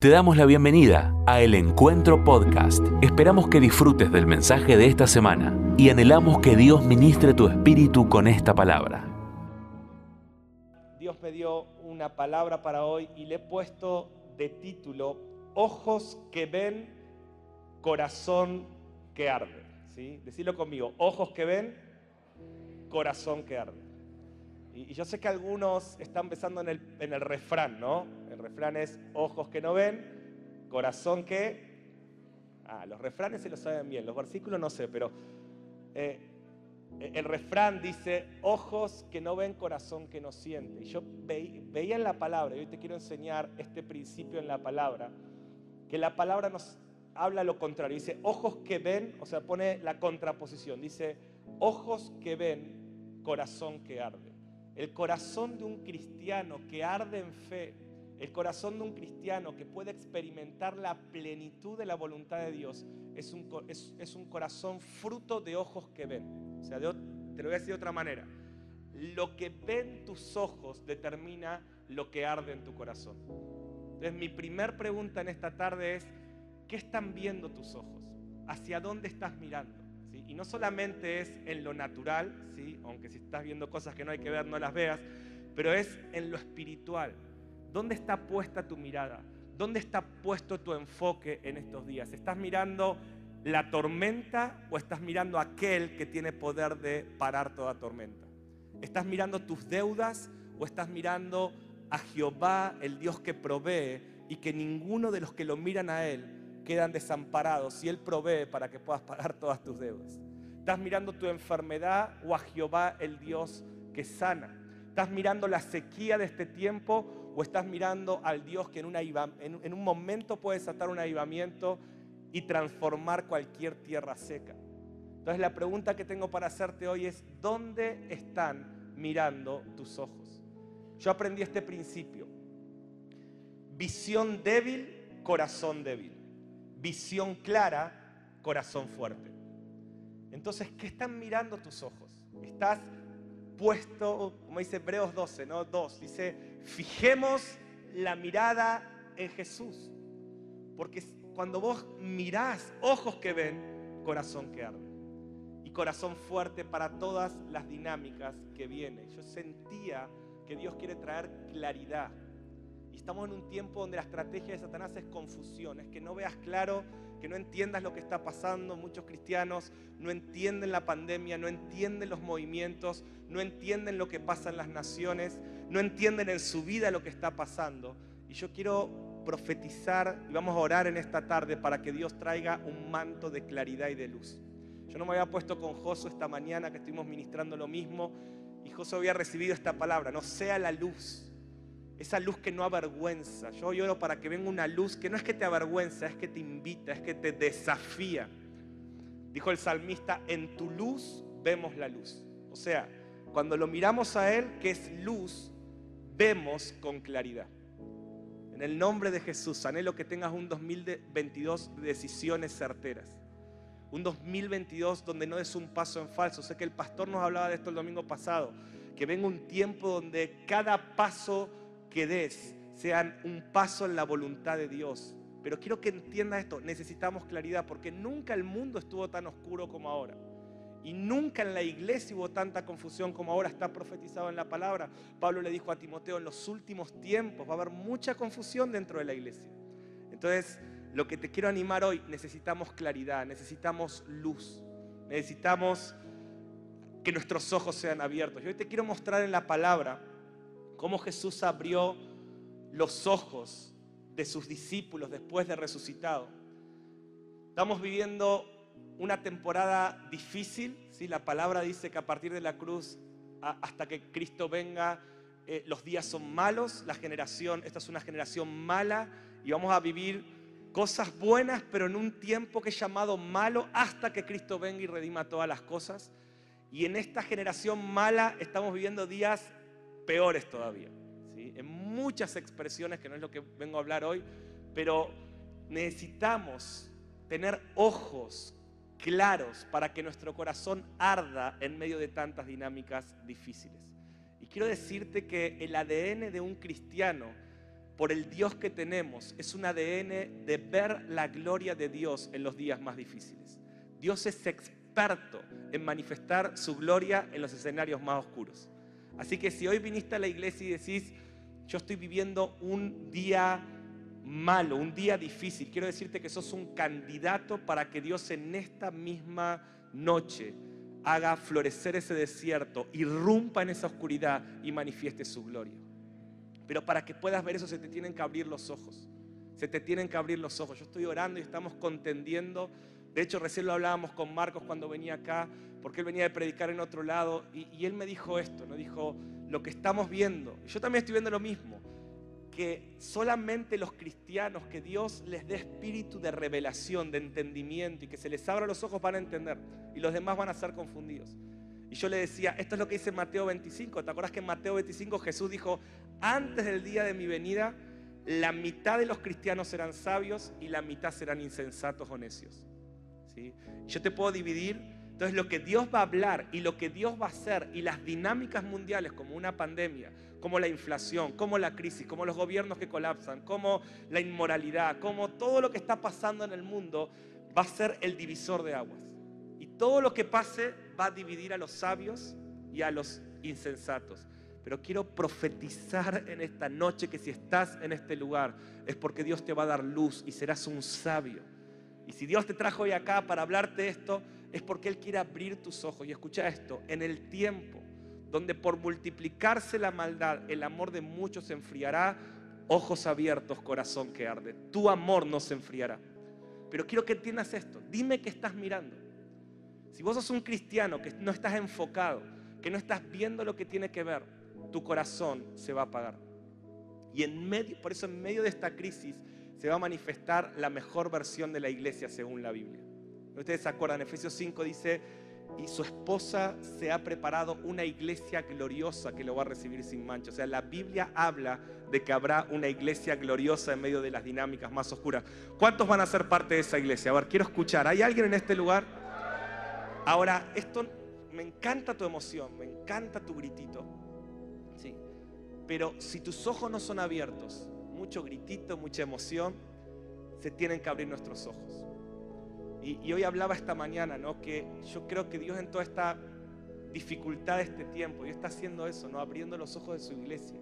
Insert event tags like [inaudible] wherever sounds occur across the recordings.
Te damos la bienvenida a El Encuentro Podcast. Esperamos que disfrutes del mensaje de esta semana y anhelamos que Dios ministre tu espíritu con esta palabra. Dios me dio una palabra para hoy y le he puesto de título Ojos que ven, corazón que arde. ¿Sí? Decirlo conmigo, ojos que ven, corazón que arde. Y, yo sé que algunos están pensando en el, en el refrán, ¿no? El refrán es ojos que no ven, corazón que... Ah, los refranes se lo saben bien, los versículos no sé, pero eh, el refrán dice ojos que no ven, corazón que no siente. Y yo veía en la palabra, y hoy te quiero enseñar este principio en la palabra, que la palabra nos habla lo contrario. Dice ojos que ven, o sea, pone la contraposición. Dice ojos que ven, corazón que arde. El corazón de un cristiano que arde en fe, el corazón de un cristiano que puede experimentar la plenitud de la voluntad de Dios, es un, es, un corazón fruto de ojos que ven. O sea, te lo voy a decir de otra manera. Lo que ven tus ojos determina lo que arde en tu corazón. Entonces mi primer pregunta en esta tarde es, ¿qué están viendo tus ojos? ¿Hacia dónde estás mirando? Y no solamente es en lo natural, ¿sí? aunque si estás viendo cosas que no hay que ver, no las veas, pero es en lo espiritual. ¿Dónde está puesta tu mirada? ¿Dónde está puesto tu enfoque en estos días? ¿Estás mirando la tormenta o estás mirando aquel que tiene poder de parar toda tormenta? ¿Estás mirando tus deudas o estás mirando a Jehová, el Dios que provee y que ninguno de los que lo miran a Él quedan desamparados y Él provee para que puedas pagar todas tus deudas. Estás mirando tu enfermedad o a Jehová el Dios que sana. Estás mirando la sequía de este tiempo o estás mirando al Dios que en, un momento puede desatar un avivamiento y transformar cualquier tierra seca. Entonces la pregunta que tengo para hacerte hoy es, ¿dónde están mirando tus ojos? Yo aprendí este principio. Visión débil, corazón débil visión clara, corazón fuerte. Entonces, ¿qué están mirando tus ojos? Estás puesto, como dice Hebreos 12, ¿no? 2, dice, fijemos la mirada en Jesús. Porque cuando vos mirás, ojos que ven, corazón que arde. Y corazón fuerte para todas las dinámicas que vienen. Yo sentía que Dios quiere traer claridad estamos en un tiempo donde la estrategia de Satanás es confusión, es que no veas claro, que no entiendas lo que está pasando. Muchos cristianos no entienden la pandemia, no entienden los movimientos, no entienden lo que pasa en las naciones, no entienden en su vida lo que está pasando. Y yo quiero profetizar y vamos a orar en esta tarde para que Dios traiga un manto de claridad y de luz. Yo no me había puesto con Josué esta mañana que estuvimos ministrando lo mismo y Josué había recibido esta palabra, no sea la luz esa luz que no avergüenza. Yo lloro para que venga una luz que no es que te avergüenza, es que te invita, es que te desafía. Dijo el salmista, en tu luz vemos la luz. O sea, cuando lo miramos a Él, que es luz, vemos con claridad. En el nombre de Jesús, anhelo que tengas un 2022 de decisiones certeras. Un 2022 donde no des un paso en falso. Sé que el pastor nos hablaba de esto el domingo pasado. Que venga un tiempo donde cada paso que des sean un paso en la voluntad de Dios. Pero quiero que entienda esto, necesitamos claridad porque nunca el mundo estuvo tan oscuro como ahora. Y nunca en la iglesia hubo tanta confusión como ahora está profetizado en la palabra. Pablo le dijo a Timoteo, en los últimos tiempos va a haber mucha confusión dentro de la iglesia. Entonces, lo que te quiero animar hoy, necesitamos claridad, necesitamos luz, necesitamos que nuestros ojos sean abiertos. Yo hoy te quiero mostrar en la palabra cómo Jesús abrió los ojos de sus discípulos después de resucitado. Estamos viviendo una temporada difícil, ¿sí? la palabra dice que a partir de la cruz hasta que Cristo venga, eh, los días son malos, la generación, esta es una generación mala y vamos a vivir cosas buenas, pero en un tiempo que es llamado malo hasta que Cristo venga y redima todas las cosas. Y en esta generación mala estamos viviendo días peores todavía. ¿sí? En muchas expresiones, que no es lo que vengo a hablar hoy, pero necesitamos tener ojos claros para que nuestro corazón arda en medio de tantas dinámicas difíciles. Y quiero decirte que el ADN de un cristiano por el Dios que tenemos, es un ADN de ver la gloria de Dios en los días más difíciles. Dios es experto en manifestar su gloria en los escenarios más oscuros. Así que si hoy viniste a la iglesia y decís, yo estoy viviendo un día malo, un día difícil, quiero decirte que sos un candidato para que Dios en esta misma noche haga florecer ese desierto, irrumpa en esa oscuridad y manifieste su gloria. Pero para que puedas ver eso se te tienen que abrir los ojos. Se te tienen que abrir los ojos. Yo estoy orando y estamos contendiendo. De hecho, recién lo hablábamos con Marcos cuando venía acá, porque él venía de predicar en otro lado. Y, él me dijo esto, ¿no? Dijo, lo que estamos viendo, yo también estoy viendo lo mismo, que solamente los cristianos, que Dios les dé espíritu de revelación, de entendimiento y que se les abra los ojos van a entender. Y los demás van a ser confundidos. Y yo le decía, esto es lo que dice Mateo 25. ¿Te acuerdas que en Mateo 25 Jesús dijo, antes del día de mi venida, la mitad de los cristianos serán sabios y la mitad serán insensatos o necios? Yo te puedo dividir. Entonces lo que Dios va a hablar y lo que Dios va a hacer y las dinámicas mundiales como una pandemia, como la inflación, como la crisis, como los gobiernos que colapsan, como la inmoralidad, como todo lo que está pasando en el mundo, va a ser el divisor de aguas. Y todo lo que pase va a dividir a los sabios y a los insensatos. Pero quiero profetizar en esta noche que si estás en este lugar es porque Dios te va a dar luz y serás un sabio. Y si Dios te trajo hoy acá para hablarte esto, es porque Él quiere abrir tus ojos. Y escucha esto, en el tiempo donde por multiplicarse la maldad el amor de muchos se enfriará, ojos abiertos, corazón que arde. Tu amor no se enfriará. Pero quiero que entiendas esto. Dime qué estás mirando. Si vos sos un cristiano que no estás enfocado, que no estás viendo lo que tiene que ver, tu corazón se va a apagar. Y en medio, por eso en medio de esta crisis se va a manifestar la mejor versión de la iglesia según la Biblia. Ustedes se acuerdan, Efesios 5 dice, y su esposa se ha preparado una iglesia gloriosa que lo va a recibir sin mancha. O sea, la Biblia habla de que habrá una iglesia gloriosa en medio de las dinámicas más oscuras. ¿Cuántos van a ser parte de esa iglesia? A ver, quiero escuchar. ¿Hay alguien en este lugar? Ahora, esto me encanta tu emoción, me encanta tu gritito. Sí. Pero si tus ojos no son abiertos, mucho gritito, mucha emoción, se tienen que abrir nuestros ojos. Y, hoy hablaba esta mañana, ¿no? Que yo creo que Dios en toda esta dificultad de este tiempo, y está haciendo eso, ¿no? Abriendo los ojos de su iglesia.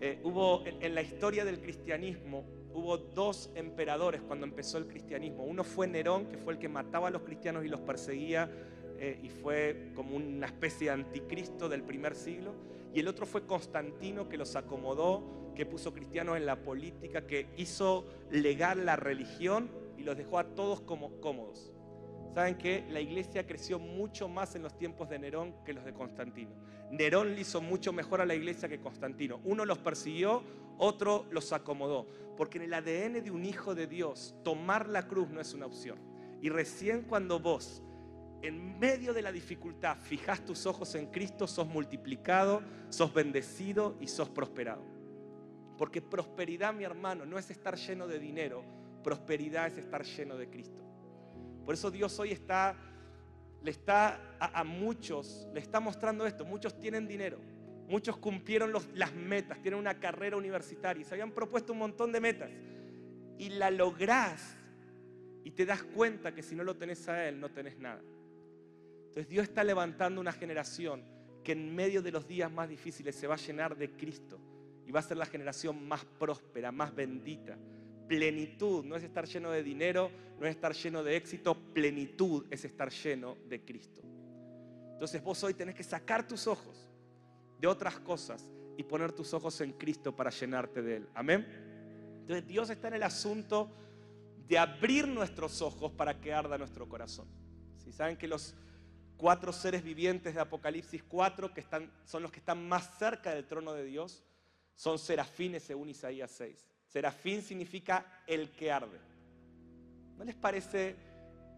Eh, hubo en la historia del cristianismo hubo dos emperadores cuando empezó el cristianismo. Uno fue Nerón, que fue el que mataba a los cristianos y los perseguía eh, y fue como una especie de anticristo del primer siglo. Y el otro fue Constantino, que los acomodó, que puso cristianos en la política, que hizo legal la religión y los dejó a todos como cómodos. ¿Saben que La iglesia creció mucho más en los tiempos de Nerón que los de Constantino. Nerón le hizo mucho mejor a la iglesia que Constantino. Uno los persiguió, otro los acomodó. Porque en el ADN de un hijo de Dios, tomar la cruz no es una opción. Y recién cuando vos, en medio de la dificultad, fijas tus ojos en Cristo, sos multiplicado, sos bendecido y sos prosperado. Porque prosperidad, mi hermano, no es estar lleno de dinero, prosperidad es estar lleno de Cristo. Por eso Dios hoy está, le está a, muchos, le está mostrando esto. Muchos tienen dinero, Muchos cumplieron las metas, tienen una carrera universitaria, se habían propuesto un montón de metas y la lográs y te das cuenta que si no lo tenés a Él, no tenés nada. Entonces Dios está levantando una generación que en medio de los días más difíciles se va a llenar de Cristo y va a ser la generación más próspera, más bendita. Plenitud no es estar lleno de dinero, no es estar lleno de éxito, plenitud es estar lleno de Cristo. Entonces vos hoy tenés que sacar tus ojos de otras cosas y poner tus ojos en Cristo para llenarte de Él. Amén. Entonces Dios está en el asunto de abrir nuestros ojos para que arda nuestro corazón. Si saben que los cuatro seres vivientes de Apocalipsis 4, que están, son los que están más cerca del trono de Dios, son serafines según Isaías 6. Serafín significa el que arde. ¿No les parece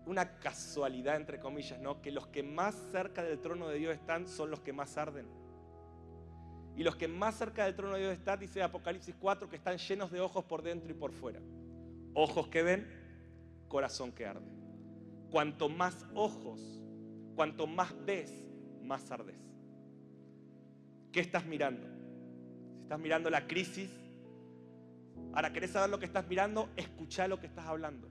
una casualidad, entre comillas, ¿no? que los que más cerca del trono de Dios están son los que más arden? Y los que más cerca del trono de Dios están, dice Apocalipsis 4, que están llenos de ojos por dentro y por fuera. Ojos que ven, corazón que arde. Cuanto más ojos, cuanto más ves, más ardes. ¿Qué estás mirando? Si estás mirando la crisis, Ahora, ¿querés saber lo que estás mirando? Escucha lo que estás hablando.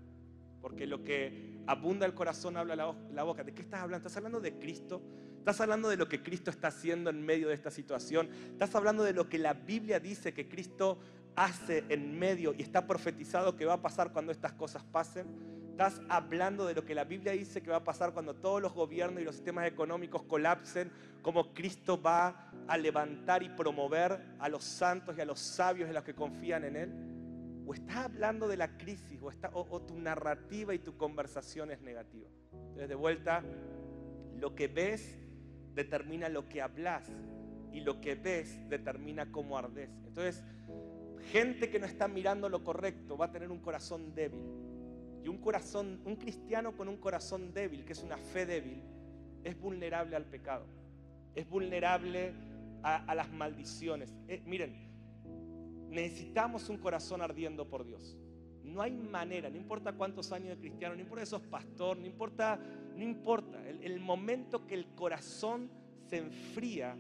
Porque lo que abunda el corazón habla la, boca. ¿De qué estás hablando? ¿Estás hablando de Cristo? ¿Estás hablando de lo que Cristo está haciendo en medio de esta situación? ¿Estás hablando de lo que la Biblia dice que Cristo hace en medio y está profetizado que va a pasar cuando estas cosas pasen? Estás hablando de lo que la Biblia dice que va a pasar cuando todos los gobiernos y los sistemas económicos colapsen, como Cristo va a levantar y promover a los santos y a los sabios y a los que confían en Él. O estás hablando de la crisis o tu narrativa y tu conversación es negativa. Entonces, de vuelta, lo que ves determina lo que hablas y lo que ves determina cómo ardes. Entonces, gente que no está mirando lo correcto va a tener un corazón débil. Y un corazón, un cristiano con un corazón débil, que es una fe débil, es vulnerable al pecado. Es vulnerable a, las maldiciones. Eh, miren, necesitamos un corazón ardiendo por Dios. No hay manera, no importa cuántos años de cristiano, no importa esos pastor, no importa, no importa. El, el momento que el corazón se enfría,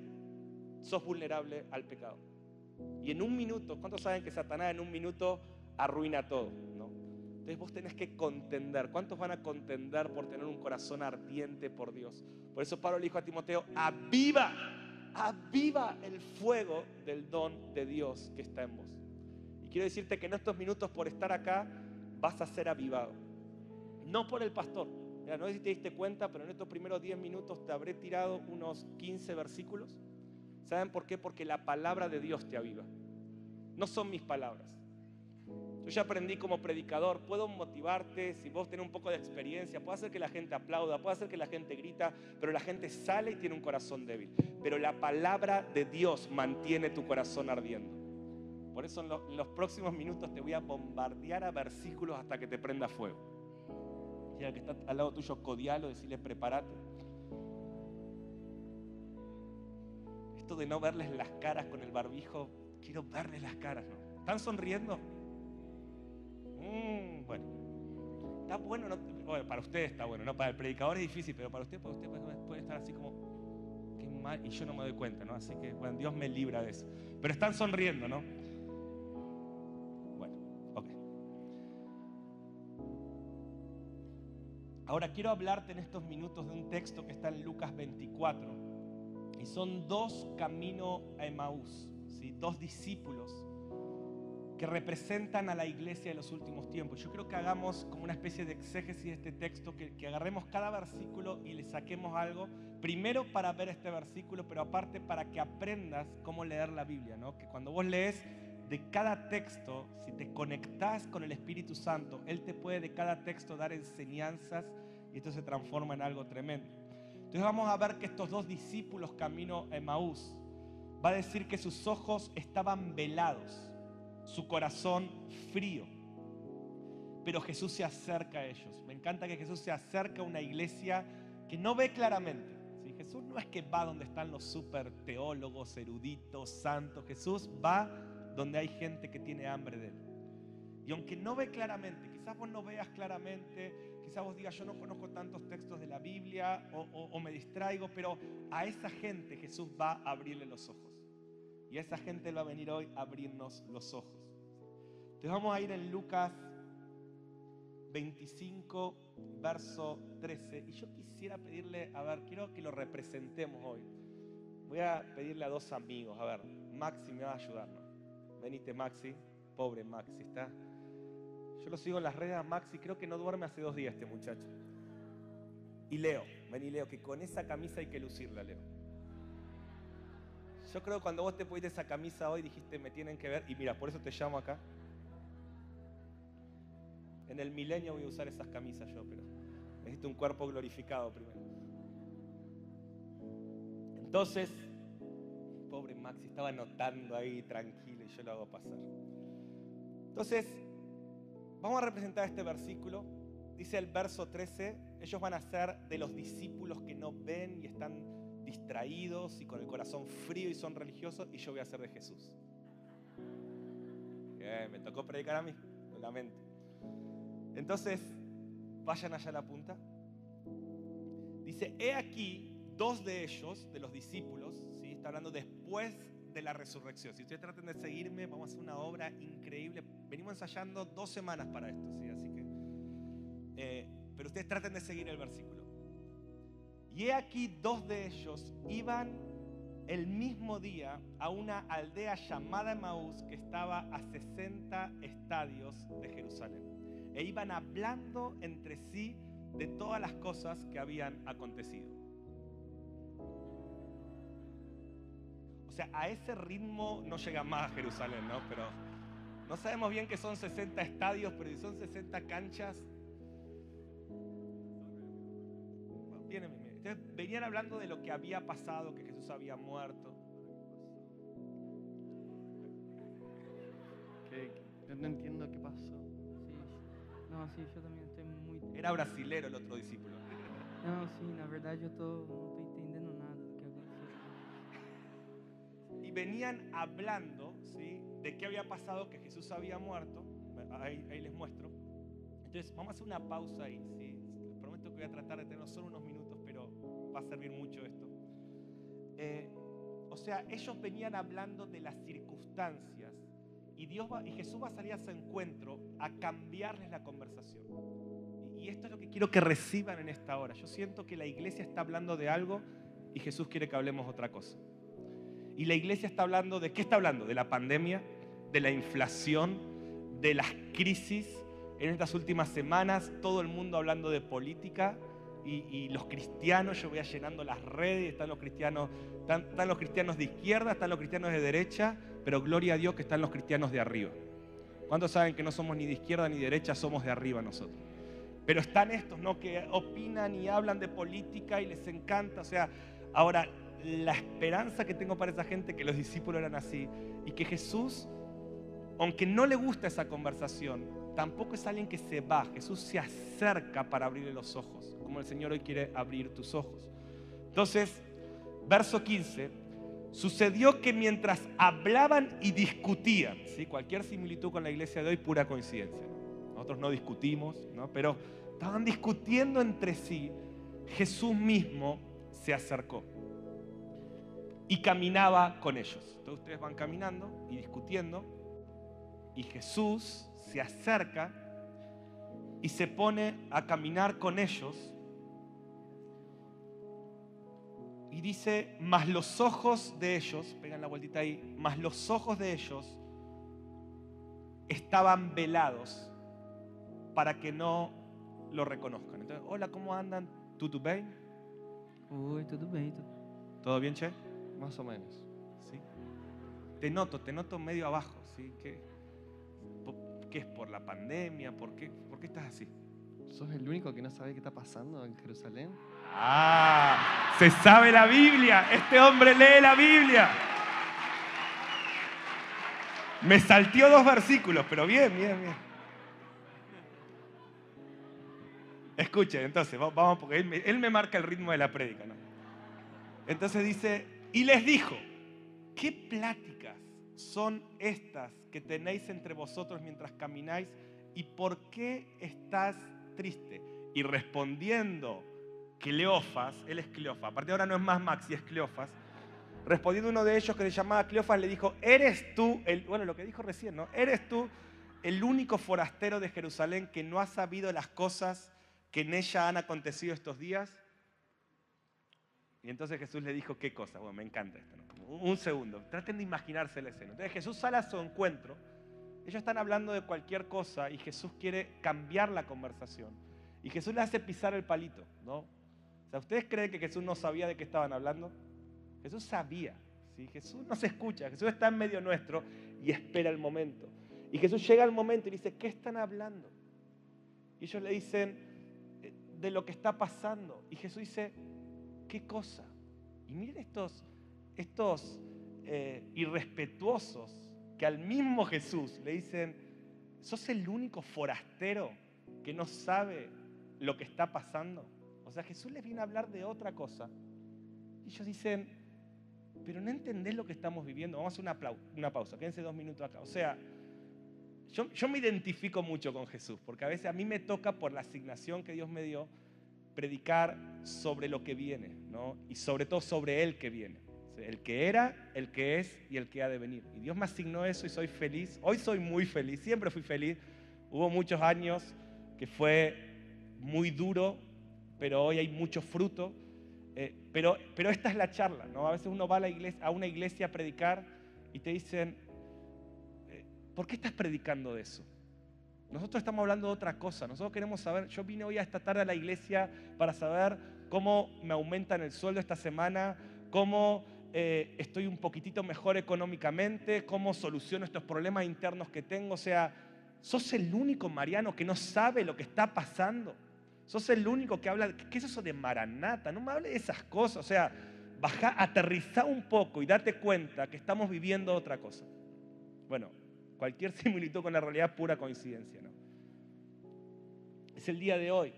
sos vulnerable al pecado. Y en un minuto, ¿cuántos saben que Satanás en un minuto arruina todo? Entonces vos tenés que contender. ¿Cuántos van a contender por tener un corazón ardiente por Dios? Por eso Pablo le dijo a Timoteo, aviva, aviva el fuego del don de Dios que está en vos. Y quiero decirte que en estos minutos por estar acá vas a ser avivado. No por el pastor. Mira, no sé si te diste cuenta, pero en estos primeros 10 minutos te habré tirado unos 15 versículos ¿Saben por qué? Porque la palabra de Dios te aviva. No son mis palabras. Yo ya aprendí como predicador, puedo motivarte, si vos tenés un poco de experiencia, puedo hacer que la gente aplauda, puedo hacer que la gente grita, pero la gente sale y tiene un corazón débil. Pero la palabra de Dios mantiene tu corazón ardiendo. Por eso en, los próximos minutos te voy a bombardear a versículos hasta que te prenda fuego. Y que está al lado tuyo, codialo, decirle prepárate de no verles las caras con el barbijo, quiero verles las caras, ¿no? ¿Están sonriendo? Mm, bueno, está bueno, para ustedes está bueno, ¿no? Para el predicador es difícil, pero para usted, para usted puede estar así como, qué mal, y yo no me doy cuenta, ¿no? Así que, bueno, Dios me libra de eso. Pero están sonriendo, ¿no? Bueno, ok. Ahora quiero hablarte en estos minutos de un texto que está en Lucas 24 y son dos caminos a Emaús, ¿sí? dos discípulos que representan a la iglesia de los últimos tiempos. Yo creo que hagamos como una especie de exégesis de este texto, que, que agarremos cada versículo y le saquemos algo, primero para ver este versículo, pero aparte para que aprendas cómo leer la Biblia, ¿no? que cuando vos lees de cada texto, si te conectás con el Espíritu Santo, Él te puede de cada texto dar enseñanzas y esto se transforma en algo tremendo. Entonces vamos a ver que estos dos discípulos camino a Emaús, va a decir que sus ojos estaban velados, su corazón frío. Pero Jesús se acerca a ellos. Me encanta que Jesús se acerca a una iglesia que no ve claramente. Jesús no es que va donde están los super teólogos, eruditos, santos. Jesús va donde hay gente que tiene hambre de él. Y aunque no ve claramente, quizás vos no veas claramente, Quizás vos digas, yo no conozco tantos textos de la Biblia o, me distraigo, pero a esa gente Jesús va a abrirle los ojos. Y esa gente va a venir hoy a abrirnos los ojos. Entonces vamos a ir en Lucas 25, verso 13. Y yo quisiera pedirle, a ver, quiero que lo representemos hoy. Voy a pedirle a dos amigos, a ver, Maxi me va a ayudar, ¿no? Maxi, pobre Maxi, ¿está? Yo lo sigo en las redes Maxi, creo que no duerme hace dos días este muchacho. Y Leo, vení Leo, que con esa camisa hay que lucirla, Leo. Yo creo que cuando vos te pusiste esa camisa hoy dijiste, me tienen que ver, y mira, por eso te llamo acá. En el milenio voy a usar esas camisas yo, pero necesito un cuerpo glorificado primero. Entonces, pobre Maxi estaba anotando ahí tranquilo y yo lo hago pasar. Entonces, Vamos a representar este versículo. Dice el verso 13, ellos van a ser de los discípulos que no ven y están distraídos y con el corazón frío y son religiosos y yo voy a ser de Jesús. me tocó predicar a mí, lamento. Entonces, vayan allá a la punta. Dice, he aquí dos de ellos, de los discípulos, ¿sí? está hablando después de la resurrección. Si ustedes traten de seguirme, vamos a hacer una obra increíble. Venimos ensayando dos semanas para esto, ¿sí? Así que... eh, pero ustedes traten de seguir el versículo. Y he aquí dos de ellos iban el mismo día a una aldea llamada Maús que estaba a 60 estadios de Jerusalén. E iban hablando entre sí de todas las cosas que habían acontecido. O sea, a ese ritmo no llega más a Jerusalén, ¿no? Pero no sabemos bien que son 60 estadios, pero si son 60 canchas, miren. Entonces, venían hablando de lo que había pasado, que Jesús había muerto. Que, que no entiendo qué pasó. Sí, no, sí, yo también estoy muy... Era brasilero el otro discípulo. [laughs] Não, sim, na verdade eu tô, não tô entendendo nada do que aconteceu. Y venían hablando ¿sí? de qué había pasado, que Jesús había muerto. Ahí, ahí les muestro. Entonces, vamos a hacer una pausa ahí. ¿sí? Les prometo que voy a tratar de tener solo unos minutos, va a servir mucho esto. Eh, o sea, ellos venían hablando de las circunstancias y, Dios y Jesús va a salir a su encuentro a cambiarles la conversación. Y, y esto es lo que quiero que reciban en esta hora. Yo siento que la iglesia está hablando de algo y Jesús quiere que hablemos otra cosa. Y la iglesia está hablando de qué está hablando? De la pandemia, de la inflación, de las crisis. En estas últimas semanas todo el mundo hablando de política y, los cristianos, yo voy llenando las redes, están los cristianos, están, están los cristianos de izquierda, están los cristianos de derecha, pero gloria a Dios que están los cristianos de arriba. ¿Cuántos saben que no somos ni de izquierda ni de derecha, somos de arriba nosotros? Pero están estos, ¿no? Que opinan y hablan de política y les encanta. O sea, ahora, la esperanza que tengo para esa gente, que los discípulos eran así, y que Jesús, aunque no le gusta esa conversación, tampoco es alguien que se va. Jesús se acerca para abrirle los ojos, como el Señor hoy quiere abrir tus ojos. Entonces, verso 15, sucedió que mientras hablaban y discutían, ¿sí? cualquier similitud con la iglesia de hoy, pura coincidencia. Nosotros no discutimos, ¿no? pero estaban discutiendo entre sí, Jesús mismo se acercó y caminaba con ellos. Entonces ustedes van caminando y discutiendo y Jesús se acerca y se pone a caminar con ellos y dice, más los ojos de ellos, pegan la vueltita ahí, más los ojos de ellos estaban velados para que no lo reconozcan. Entonces, hola, ¿cómo andan? ¿Tudo bem? Oi, tudo bem? tu- ¿Todo bien, Che? Más o menos. ¿Sí? Te noto, te noto medio abajo, ¿sí? ¿Qué, qué es por la pandemia? ¿Por qué, ¿Por qué estás así? ¿Sos el único que no sabe qué está pasando en Jerusalén? Ah, se sabe la Biblia. Este hombre lee la Biblia. Me salteó dos versículos, pero bien, bien, bien. Escuchen, entonces, va- vamos, porque él me, él me marca el ritmo de la prédica, ¿no? Entonces dice, y les dijo, ¿qué pláticas son estas que tenéis entre vosotros mientras camináis? ¿Y por qué estás triste? Y respondiendo Cleofas, él es Cleofas, a partir de ahora no es más Maxi, es Cleofas. Respondiendo uno de ellos que se llamaba Cleofas, le dijo, ¿eres tú, el, bueno, lo que dijo recién, ¿no? ¿Eres tú el único forastero de Jerusalén que no ha sabido las cosas que en ella han acontecido estos días? Y entonces Jesús le dijo, ¿qué cosa? Bueno, me encanta esto. un segundo, traten de imaginarse la escena. Entonces Jesús sale a su encuentro, ellos están hablando de cualquier cosa y Jesús quiere cambiar la conversación. Y Jesús le hace pisar el palito, ¿no? O sea, ¿ustedes creen que Jesús no sabía de qué estaban hablando? Jesús sabía, ¿sí? Jesús no se escucha, Jesús está en medio nuestro y espera el momento. Y Jesús llega al momento y dice, ¿qué están hablando? Y ellos le dicen, "Eh, de lo que está pasando. Y Jesús dice, ¿qué cosa? Y miren estos, estos eh, irrespetuosos que al mismo Jesús le dicen, ¿sos el único forastero que no sabe lo que está pasando? O sea, Jesús les viene a hablar de otra cosa. Y ellos dicen, pero no entendés lo que estamos viviendo. Vamos a hacer una, una pausa, quédense dos minutos acá. O sea, yo, yo me identifico mucho con Jesús, porque a veces a mí me toca por la asignación que Dios me dio predicar sobre lo que viene, ¿no? Y sobre todo sobre Él que viene. El que era, el que es y el que ha de venir. Y Dios me asignó eso y soy feliz. Hoy soy muy feliz, siempre fui feliz. Hubo muchos años que fue muy duro, pero hoy hay mucho fruto. Eh, pero, pero esta es la charla, ¿no? A veces uno va a, a una iglesia a predicar y te dicen, eh, ¿por qué estás predicando de eso? Nosotros estamos hablando de otra cosa. Nosotros queremos saber, yo vine hoy a esta tarde a la iglesia para saber cómo me aumentan el sueldo esta semana, cómo eh, estoy un poquitito mejor económicamente, cómo soluciono estos problemas internos que tengo. O sea, sos el único Mariano que no sabe lo que está pasando. Sos el único que habla, ¿qué es eso de maranata? No me hable de esas cosas. O sea, baja, aterriza un poco y date cuenta que estamos viviendo otra cosa. Bueno, cualquier [laughs] similitud con la realidad es pura coincidencia, ¿no? Es el día de hoy,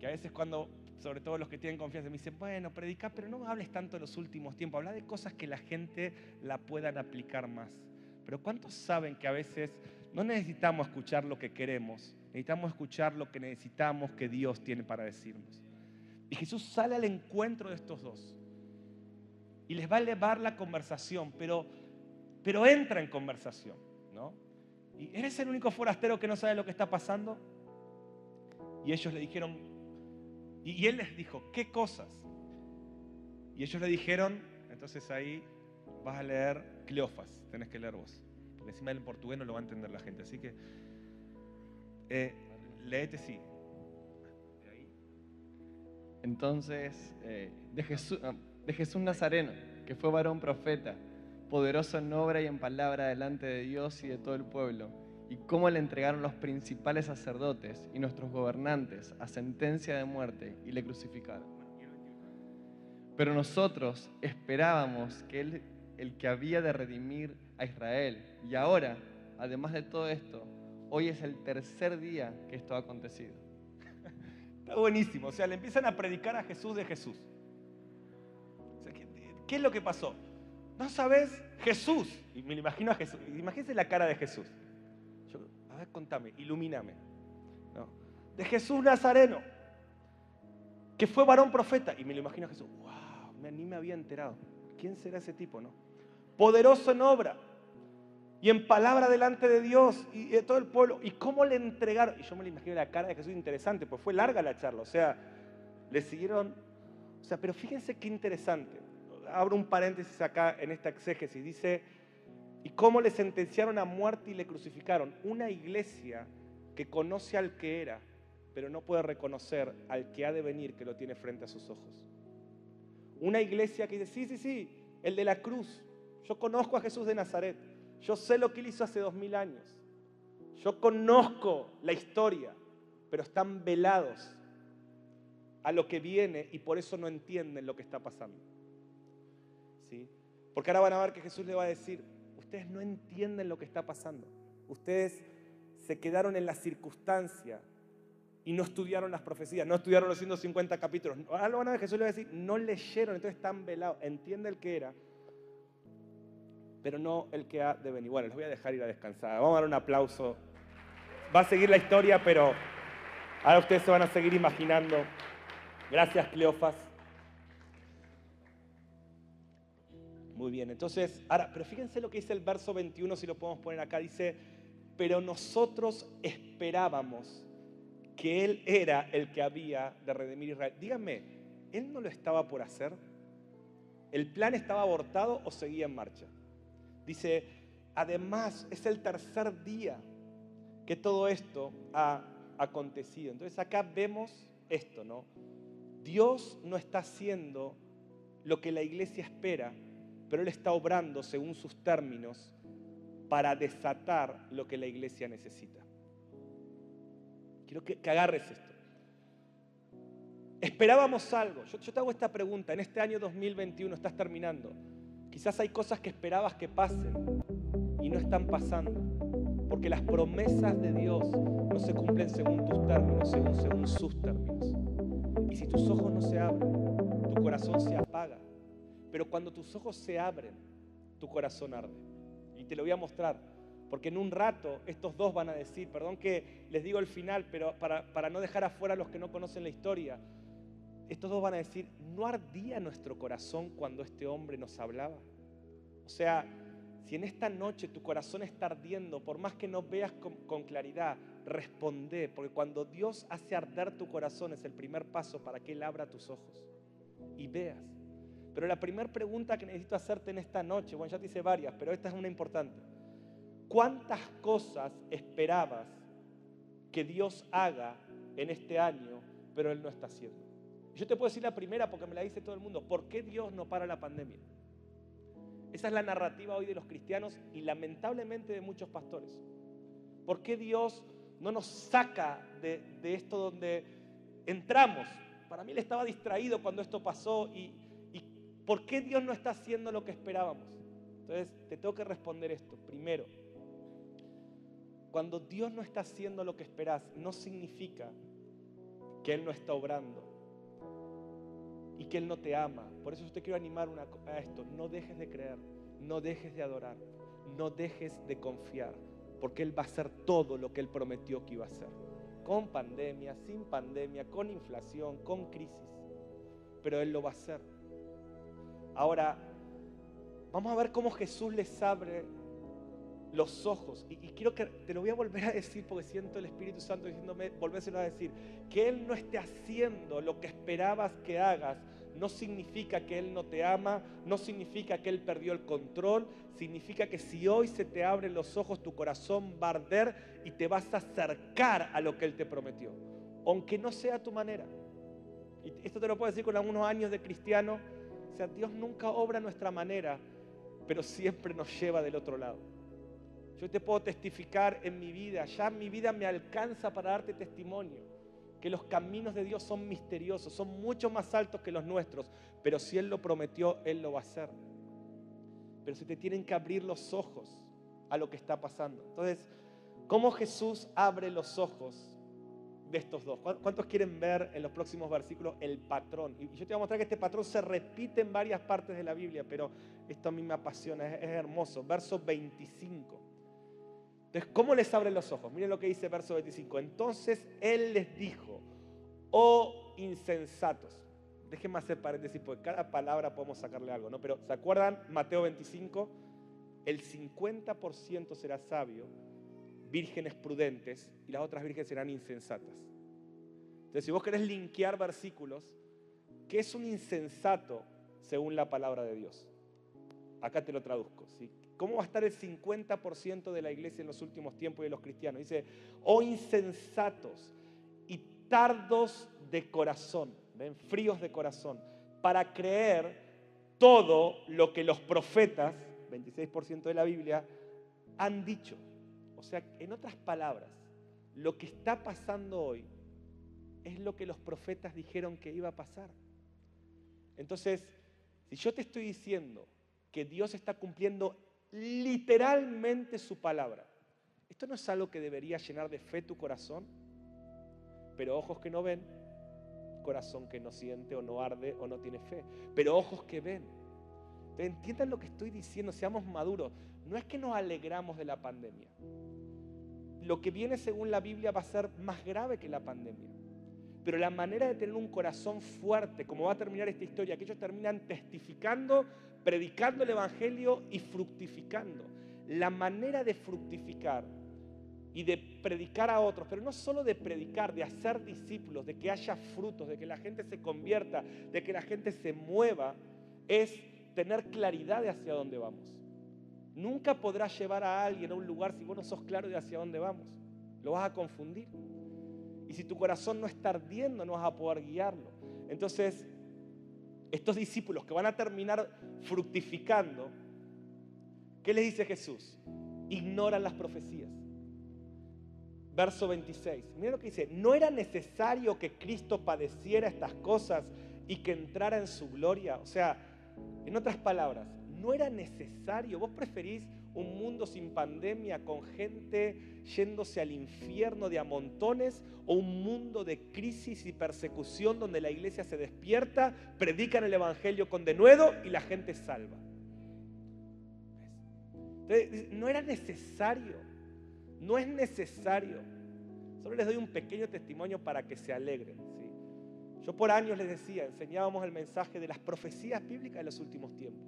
que a veces cuando sobre todo los que tienen confianza, me dicen, bueno, predica, pero no hables tanto de los últimos tiempos, habla de cosas que la gente la puedan aplicar más. Pero ¿cuántos saben que a veces no necesitamos escuchar lo que queremos, necesitamos escuchar lo que necesitamos que Dios tiene para decirnos? Y Jesús sale al encuentro de estos dos y les va a elevar la conversación, pero, pero entra en conversación, ¿Y eres el único forastero que no sabe lo que está pasando? Y ellos le dijeron, y, él les dijo, ¿qué cosas? Y ellos le dijeron, entonces ahí vas a leer Cleofas, tenés que leer vos. Porque encima en portugués no lo va a entender la gente. Así que, eh, leete sí. Entonces, eh, ah, de Jesús Nazareno, que fue varón profeta, poderoso en obra y en palabra delante de Dios y de todo el pueblo y cómo le entregaron los principales sacerdotes y nuestros gobernantes a sentencia de muerte y le crucificaron. Pero nosotros esperábamos que Él, el que había de redimir a Israel, y ahora, además de todo esto, hoy es el tercer día que esto ha acontecido. [laughs] Está buenísimo, o sea, le empiezan a predicar a Jesús de Jesús. ¿qué, es lo que pasó? No sabes, Jesús, y me lo imagino a Jesús, imagínense la cara de Jesús ver, contame, ilumíname. De Jesús Nazareno, que fue varón profeta. Y me lo imagino a Jesús, wow, ni me había enterado. ¿Quién será ese tipo, no? Poderoso en obra y en palabra delante de Dios y de todo el pueblo. ¿Y cómo le entregaron? Y yo me lo imagino la cara de Jesús interesante, pues fue larga la charla. O sea, le siguieron. O sea, pero fíjense qué interesante. Abro un paréntesis acá en esta exégesis. Dice y cómo le sentenciaron a muerte y le crucificaron. Una iglesia que conoce al que era, pero no puede reconocer al que ha de venir que lo tiene frente a sus ojos. Una iglesia que dice, sí, sí, sí, el de la cruz. Yo conozco a Jesús de Nazaret. Yo sé lo que él hizo hace dos mil años. Yo conozco la historia, pero están velados a lo que viene y por eso no entienden lo que está pasando. Porque ahora van a ver que Jesús le va a decir, ustedes no entienden lo que está pasando. Ustedes se quedaron en la circunstancia y no estudiaron las profecías, no estudiaron los 150 capítulos. Ahora lo van a ver, Jesús le va a decir, no leyeron, entonces están velados. Entiende el que era, pero no el que ha de venir. Bueno, les voy a dejar ir a descansar. Vamos a dar un aplauso. Va a seguir la historia, pero ahora ustedes se van a seguir imaginando. Gracias, Cleofas. Muy bien, entonces, ahora, pero fíjense lo que dice el verso 21, si lo podemos poner acá, dice, pero nosotros esperábamos que Él era el que había de redimir Israel. Díganme, ¿Él no lo estaba por hacer? ¿El plan estaba abortado o seguía en marcha? Dice, además es el tercer día que todo esto ha acontecido. Entonces acá vemos esto, ¿no? Dios no está haciendo lo que la iglesia espera, pero Él está obrando según sus términos para desatar lo que la iglesia necesita. Quiero que, agarres esto. Esperábamos algo. Yo, te hago esta pregunta. En este año 2021 estás terminando. Quizás hay cosas que esperabas que pasen y no están pasando. Porque las promesas de Dios no se cumplen según tus términos, según, sus términos. Y si tus ojos no se abren, tu corazón se apaga pero cuando tus ojos se abren, tu corazón arde. Y te lo voy a mostrar. Porque en un rato estos dos van a decir, perdón que les digo el final, pero para, no dejar afuera a los que no conocen la historia, estos dos van a decir, ¿no ardía nuestro corazón cuando este hombre nos hablaba? O sea, si en esta noche tu corazón está ardiendo, por más que no veas con, con, claridad, responde, porque cuando Dios hace arder tu corazón es el primer paso para que Él abra tus ojos y veas. Pero la primera pregunta que necesito hacerte en esta noche, bueno, ya te hice varias, pero esta es una importante. ¿Cuántas cosas esperabas que Dios haga en este año, pero Él no está haciendo? Yo te puedo decir la primera porque me la dice todo el mundo. ¿Por qué Dios no para la pandemia? Esa es la narrativa hoy de los cristianos y lamentablemente de muchos pastores. ¿Por qué Dios no nos saca de, esto donde entramos? Para mí él estaba distraído cuando esto pasó y ¿por qué Dios no está haciendo lo que esperábamos? Entonces te tengo que responder esto. Primero, cuando Dios no está haciendo lo que esperás, no significa que Él no está obrando y que Él no te ama. Por eso yo te quiero animar una, a esto. No dejes de creer, no dejes de adorar, no dejes de confiar, porque Él va a hacer todo lo que Él prometió que iba a hacer. Con pandemia, sin pandemia, con inflación, con crisis. Pero Él lo va a hacer. Ahora, vamos a ver cómo Jesús les abre los ojos. Y, quiero que te lo voy a volver a decir porque siento el Espíritu Santo diciéndome, volvérselo a decir, que Él no esté haciendo lo que esperabas que hagas, no significa que Él no te ama, no significa que Él perdió el control, significa que si hoy se te abren los ojos, tu corazón va a arder y te vas a acercar a lo que Él te prometió, aunque no sea tu manera. Y esto te lo puedo decir con algunos años de cristiano, o sea, Dios nunca obra a nuestra manera, pero siempre nos lleva del otro lado. Yo te puedo testificar en mi vida, ya mi vida me alcanza para darte testimonio, que los caminos de Dios son misteriosos, son mucho más altos que los nuestros, pero si Él lo prometió, Él lo va a hacer. Pero se te tienen que abrir los ojos a lo que está pasando. Entonces, ¿cómo Jesús abre los ojos de estos dos? ¿Cuántos quieren ver en los próximos versículos el patrón? Y yo te voy a mostrar que este patrón se repite en varias partes de la Biblia, pero esto a mí me apasiona, es, hermoso. Verso 25. Entonces, ¿cómo les abre los ojos? Miren lo que dice verso 25. Entonces Él les dijo, oh insensatos. Déjenme hacer paréntesis porque cada palabra podemos sacarle algo, ¿no? Pero ¿se acuerdan Mateo 25? El 50% será sabio, vírgenes prudentes, y las otras vírgenes serán insensatas. Entonces, si vos querés linkear versículos, ¿qué es un insensato según la palabra de Dios? Acá te lo traduzco. ¿Cómo va a estar el 50% de la iglesia en los últimos tiempos y de los cristianos? Dice, oh insensatos y tardos de corazón, ven, fríos de corazón, para creer todo lo que los profetas, 26% de la Biblia, han dicho. O sea, en otras palabras, lo que está pasando hoy es lo que los profetas dijeron que iba a pasar. Entonces, si yo te estoy diciendo que Dios está cumpliendo literalmente su palabra. Esto no es algo que debería llenar de fe tu corazón, pero ojos que no ven, corazón que no siente o no arde o no tiene fe, pero ojos que ven. Entiendan lo que estoy diciendo, seamos maduros. No es que nos alegramos de la pandemia. Lo que viene según la Biblia va a ser más grave que la pandemia. Pero la manera de tener un corazón fuerte, como va a terminar esta historia, que ellos terminan testificando predicando el Evangelio y fructificando. La manera de fructificar y de predicar a otros, pero no solo de predicar, de hacer discípulos, de que haya frutos, de que la gente se convierta, de que la gente se mueva, es tener claridad de hacia dónde vamos. Nunca podrás llevar a alguien a un lugar si vos no sos claro de hacia dónde vamos. Lo vas a confundir. Y si tu corazón no está ardiendo, no vas a poder guiarlo. Entonces, estos discípulos que van a terminar fructificando, ¿qué les dice Jesús? Ignoran las profecías. Verso 26. Mira lo que dice. No era necesario que Cristo padeciera estas cosas y que entrara en su gloria. O sea, en otras palabras, no era necesario. Vos preferís un mundo sin pandemia con gente yéndose al infierno de a montones o un mundo de crisis y persecución donde la iglesia se despierta, predican el evangelio con denuedo y la gente salva. Entonces, no era necesario, no es necesario. Solo les doy un pequeño testimonio para que se alegren. Yo por años les decía, enseñábamos el mensaje de las profecías bíblicas de los últimos tiempos.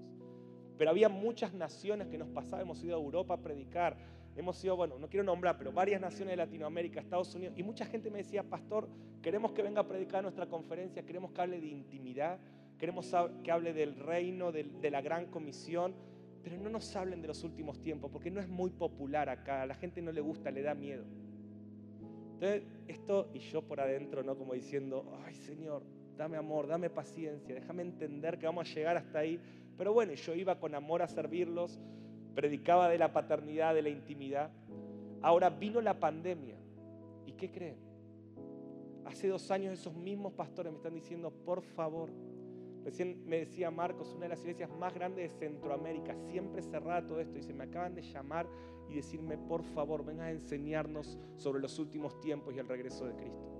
Pero había muchas naciones que nos pasaban, hemos ido a Europa a predicar, hemos ido, bueno, no quiero nombrar, pero varias naciones de Latinoamérica, Estados Unidos, y mucha gente me decía, pastor, queremos que venga a predicar nuestra conferencia, queremos que hable de intimidad, queremos que hable del reino, de, la gran comisión, pero no nos hablen de los últimos tiempos, porque no es muy popular acá, a la gente no le gusta, le da miedo. Entonces, esto, y yo por adentro, ¿no? Como diciendo, ay Señor, dame amor, dame paciencia, déjame entender que vamos a llegar hasta ahí. Pero bueno, yo iba con amor a servirlos, predicaba de la paternidad, de la intimidad. Ahora vino la pandemia. ¿Y qué creen? Hace dos años esos mismos pastores me están diciendo, por favor, Recién me decía Marcos, una de las iglesias más grandes de Centroamérica, siempre cerrada todo esto, dice, me acaban de llamar y decirme, por favor, venga a enseñarnos sobre los últimos tiempos y el regreso de Cristo.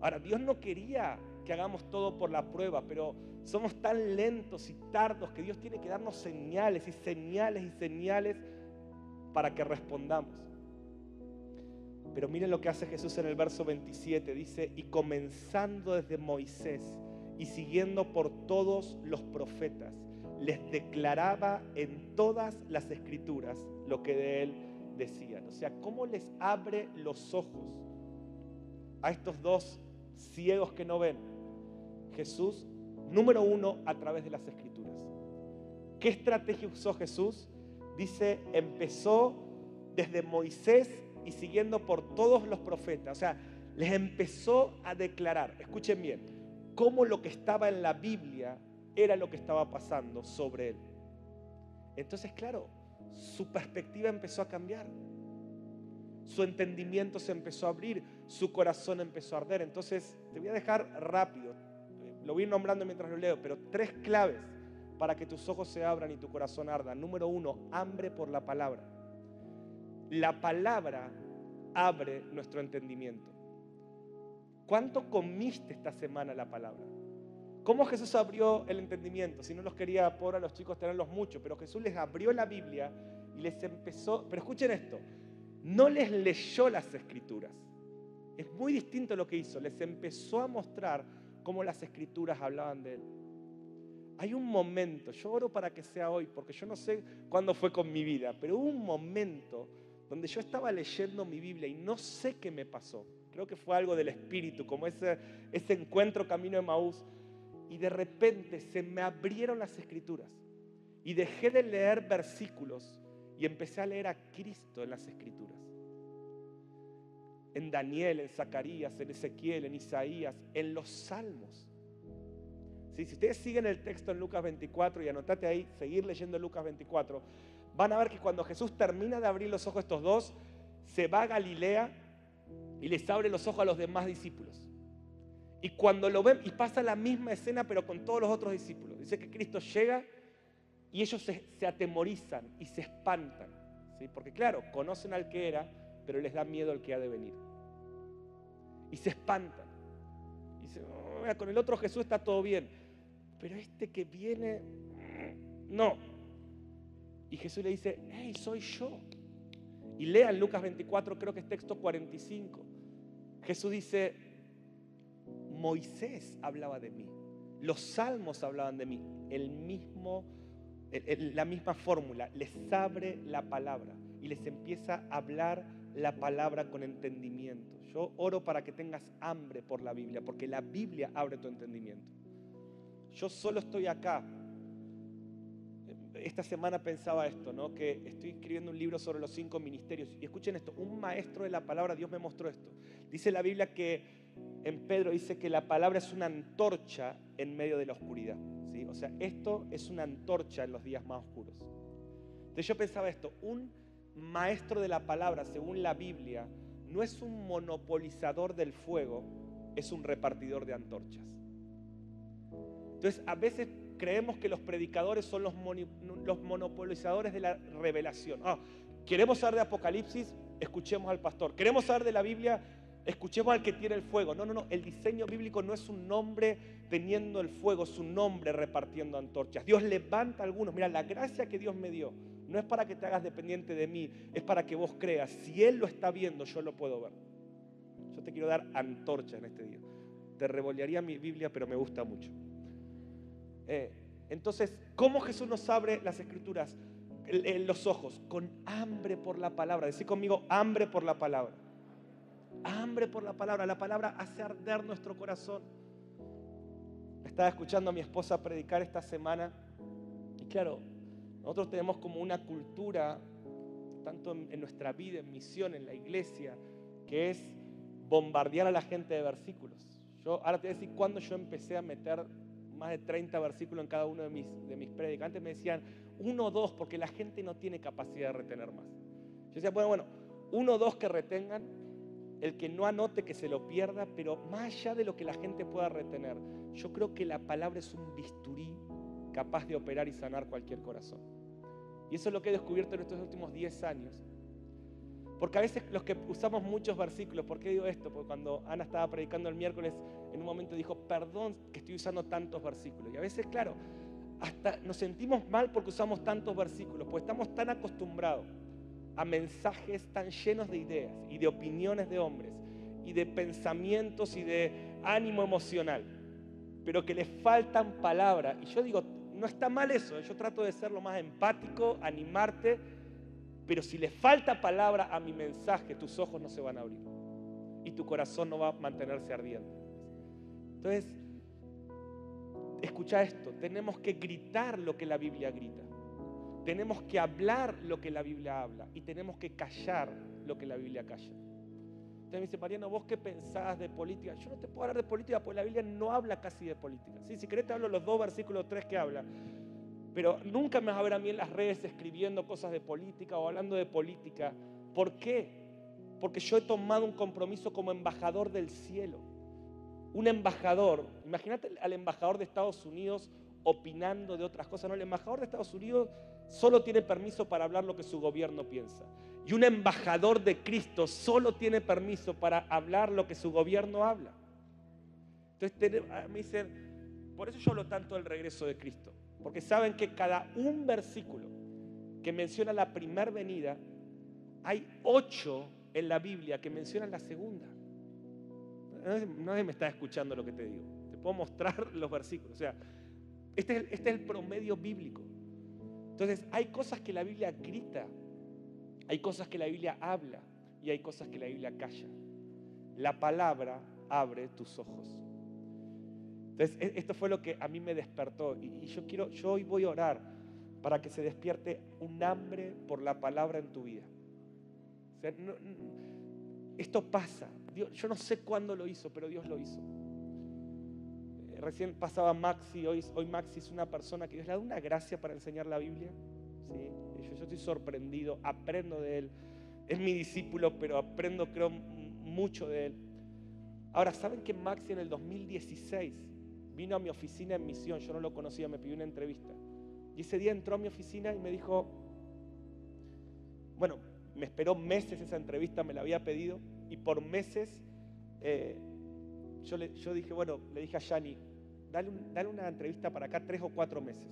Ahora, Dios no quería que hagamos todo por la prueba, pero somos tan lentos y tardos que Dios tiene que darnos señales y señales y señales para que respondamos. Pero miren lo que hace Jesús en el verso 27, dice, y comenzando desde Moisés, y siguiendo por todos los profetas, les declaraba en todas las escrituras lo que de él decían. O sea, ¿cómo les abre los ojos a estos dos ciegos que no ven? Jesús, número uno, a través de las escrituras. ¿Qué estrategia usó Jesús? Dice, empezó desde Moisés y siguiendo por todos los profetas. O sea, les empezó a declarar, escuchen bien, cómo lo que estaba en la Biblia era lo que estaba pasando sobre él. Entonces, claro, su perspectiva empezó a cambiar. Su entendimiento se empezó a abrir, su corazón empezó a arder. Entonces, te voy a dejar rápido, lo voy nombrando mientras lo leo, pero tres claves para que tus ojos se abran y tu corazón arda. Número uno, hambre por la palabra. La palabra abre nuestro entendimiento. ¿Cuánto comiste esta semana la palabra? ¿Cómo Jesús abrió el entendimiento? Si no los quería por a los chicos tenerlos mucho, pero Jesús les abrió la Biblia y les empezó, pero escuchen esto, no les leyó las escrituras. Es muy distinto lo que hizo, les empezó a mostrar cómo las escrituras hablaban de él. Hay un momento, yo oro para que sea hoy, porque yo no sé cuándo fue con mi vida, pero hubo un momento donde yo estaba leyendo mi Biblia y no sé qué me pasó. Creo que fue algo del Espíritu, como ese, ese encuentro camino de Maús. Y de repente se me abrieron las escrituras. Y dejé de leer versículos y empecé a leer a Cristo en las escrituras. En Daniel, en Zacarías, en Ezequiel, en Isaías, en los salmos. Si ustedes siguen el texto en Lucas 24 y anotate ahí, seguir leyendo Lucas 24, van a ver que cuando Jesús termina de abrir los ojos a estos dos, se va a Galilea y les abre los ojos a los demás discípulos. Y cuando lo ven, y pasa la misma escena, pero con todos los otros discípulos. Dice que Cristo llega y ellos se, atemorizan y se espantan. ¿sí? Porque claro, conocen al que era, pero les da miedo al que ha de venir. Y se espantan. Y dicen, oh, con el otro Jesús está todo bien. Pero este que viene, no. Y Jesús le dice, hey, soy yo. Y lean Lucas 24, creo que es texto 45. Jesús dice, Moisés hablaba de mí, los salmos hablaban de mí, el mismo, la misma fórmula, les abre la palabra y les empieza a hablar la palabra con entendimiento. Yo oro para que tengas hambre por la Biblia, porque la Biblia abre tu entendimiento. Yo solo estoy acá esta semana pensaba esto, ¿no? que estoy escribiendo un libro sobre los cinco ministerios. Y escuchen esto, un maestro de la palabra, Dios me mostró esto. Dice la Biblia que en Pedro dice que la palabra es una antorcha en medio de la oscuridad. ¿sí? O sea, esto es una antorcha en los días más oscuros. Entonces yo pensaba esto, un maestro de la palabra, según la Biblia, no es un monopolizador del fuego, es un repartidor de antorchas. Entonces, a veces creemos que los predicadores son los, monopolizadores de la revelación. Ah, queremos saber de Apocalipsis, escuchemos al pastor. Queremos saber de la Biblia, escuchemos al que tiene el fuego. No, no, no. El diseño bíblico no es un nombre teniendo el fuego, es un nombre repartiendo antorchas. Dios levanta a algunos. Mira, la gracia que Dios me dio no es para que te hagas dependiente de mí, es para que vos creas. Si Él lo está viendo, yo lo puedo ver. Yo te quiero dar antorcha en este día. te revolearía mi Biblia, pero me gusta mucho. Eh, entonces, ¿cómo Jesús nos abre las escrituras? los ojos, con hambre por la palabra. Decir conmigo, hambre por la palabra. Hambre por la palabra. La palabra hace arder nuestro corazón. Estaba escuchando a mi esposa predicar esta semana. Y claro, nosotros tenemos como una cultura, tanto en, nuestra vida, en misión, en la iglesia, que es bombardear a la gente de versículos. Yo ahora te voy a yo empecé a meter más de 30 versículos en cada uno de mis, de mis predicantes. Me decían, uno o dos, porque la gente no tiene capacidad de retener más. Yo decía, bueno, bueno, uno o dos que retengan, el que no anote que se lo pierda, pero más allá de lo que la gente pueda retener, yo creo que la palabra es un bisturí capaz de operar y sanar cualquier corazón. Y eso es lo que he descubierto en estos últimos 10 años. Porque a veces los que usamos muchos versículos, ¿por qué digo esto? Porque cuando Ana estaba predicando el miércoles, en un momento dijo, perdón que estoy usando tantos versículos. Y a veces, claro, hasta nos sentimos mal porque usamos tantos versículos, porque estamos tan acostumbrados a mensajes tan llenos de ideas y de opiniones de hombres y de pensamientos y de ánimo emocional, pero que le faltan palabras. Y yo digo, no está mal eso, yo trato de ser lo más empático, animarte, pero si le falta palabra a mi mensaje, tus ojos no se van a abrir y tu corazón no va a mantenerse ardiente. Entonces, escucha esto, tenemos que gritar lo que la Biblia grita. Tenemos que hablar lo que la Biblia habla y tenemos que callar lo que la Biblia calla. Usted me dice, Mariano, ¿vos qué pensás de política? Yo no te puedo hablar de política porque la Biblia no habla casi de política. Sí, si querés te hablo los dos versículos, tres que habla. Pero nunca me vas a ver a mí en las redes escribiendo cosas de política o hablando de política. ¿Por qué? Porque yo he tomado un compromiso como embajador del cielo un embajador, imagínate al embajador de Estados Unidos opinando de otras cosas, no, el embajador de Estados Unidos solo tiene permiso para hablar lo que su gobierno piensa. Y un embajador de Cristo solo tiene permiso para hablar lo que su gobierno habla. Entonces me dicen, por eso yo hablo tanto del regreso de Cristo, porque saben que cada un versículo que menciona la primera venida, hay ocho en la Biblia que mencionan la segunda nadie me está escuchando lo que te digo. Te puedo mostrar [laughs] los versículos. O sea, este es, este es el promedio bíblico. Entonces, hay cosas que la Biblia grita, hay cosas que la Biblia habla y hay cosas que la Biblia calla. La palabra abre tus ojos. Entonces, e, esto fue lo que a mí me despertó y yo quiero, yo hoy voy a orar para que se despierte un hambre por la palabra en tu vida. esto pasa, yo no sé cuándo lo hizo, pero Dios lo hizo. Recién pasaba Maxi, hoy, hoy Maxi es una persona que Dios le da una gracia para enseñar la Biblia. ¿sí? Yo, yo estoy sorprendido, aprendo de él. Es mi discípulo, pero aprendo, creo, mucho de él. Ahora, ¿saben que Maxi en el 2016 vino a mi oficina en misión? Yo no lo conocía, me pidió una entrevista. Y ese día entró a mi oficina y me dijo, bueno, me esperó meses esa entrevista, me la había pedido y por meses eh, yo, le, yo dije, bueno, le dije a Yani, dale, dale una entrevista para acá tres o cuatro meses.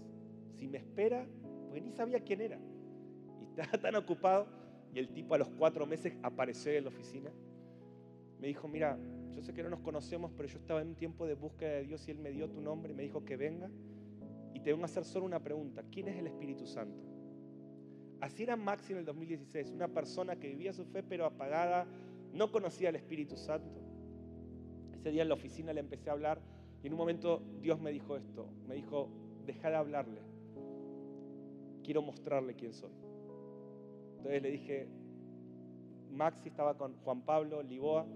Si me espera, porque ni sabía quién era. Y estaba [laughs] tan ocupado y el tipo a los cuatro meses apareció en la oficina. Me dijo, mira, yo sé que no nos conocemos, pero yo estaba en un tiempo de búsqueda de Dios y Él me dio tu nombre y me dijo que venga. Y te voy a hacer solo una pregunta. ¿Quién es el Espíritu Santo? Así era Maxi en el 2016, una persona que vivía su fe pero apagada, no conocía al Espíritu Santo. Ese día en la oficina le empecé a hablar y en un momento Dios me dijo esto, me dijo, deja de hablarle, quiero mostrarle quién soy. Entonces le dije, Maxi estaba con Juan Pablo, Liboa,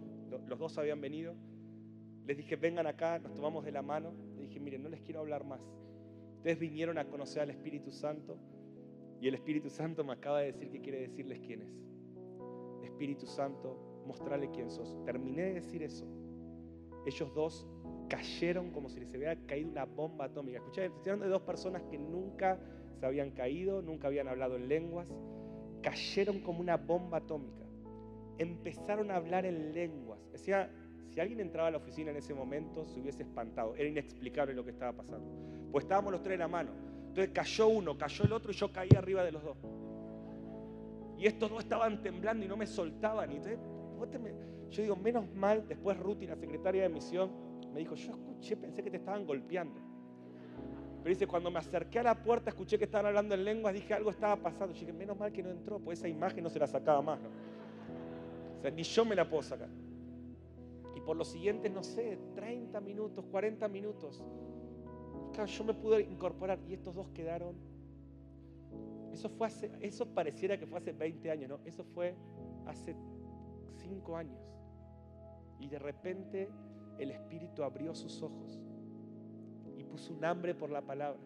los dos habían venido, les dije, vengan acá, nos tomamos de la mano, le dije, miren, no les quiero hablar más. Ustedes vinieron a conocer al Espíritu Santo y el Espíritu Santo me acaba de decir que quiere decirles quién es. Espíritu Santo, mostrarle quién sos. Terminé de decir eso. Ellos dos cayeron como si les hubiera caído una bomba atómica. Escuché, estoy de dos personas que nunca se habían caído, nunca habían hablado en lenguas. Cayeron como una bomba atómica. Empezaron a hablar en lenguas. Decía, si alguien entraba a la oficina en ese momento, se hubiese espantado. Era inexplicable lo que estaba pasando. Pues estábamos los tres en la mano. Entonces cayó uno, cayó el otro y yo caí arriba de los dos. Y estos dos estaban temblando y no me soltaban. Y entonces yo digo, menos mal, después Ruti, la secretaria de misión, Me dijo, yo escuché, pensé que te estaban golpeando. Pero dice, cuando me acerqué a la puerta, escuché que estaban hablando en lenguas, dije, algo estaba pasando. Yo dije, menos mal que no entró, pues esa imagen no se la sacaba más. O sea, ni yo me la puedo sacar. Y por los siguientes, no sé, 30 minutos, 40 minutos, yo me pude incorporar y estos dos quedaron. Eso fue hace, eso pareciera que fue hace 20 años, ¿no? Eso fue hace 5 años. Y de repente el Espíritu abrió sus ojos y puso un hambre por la palabra.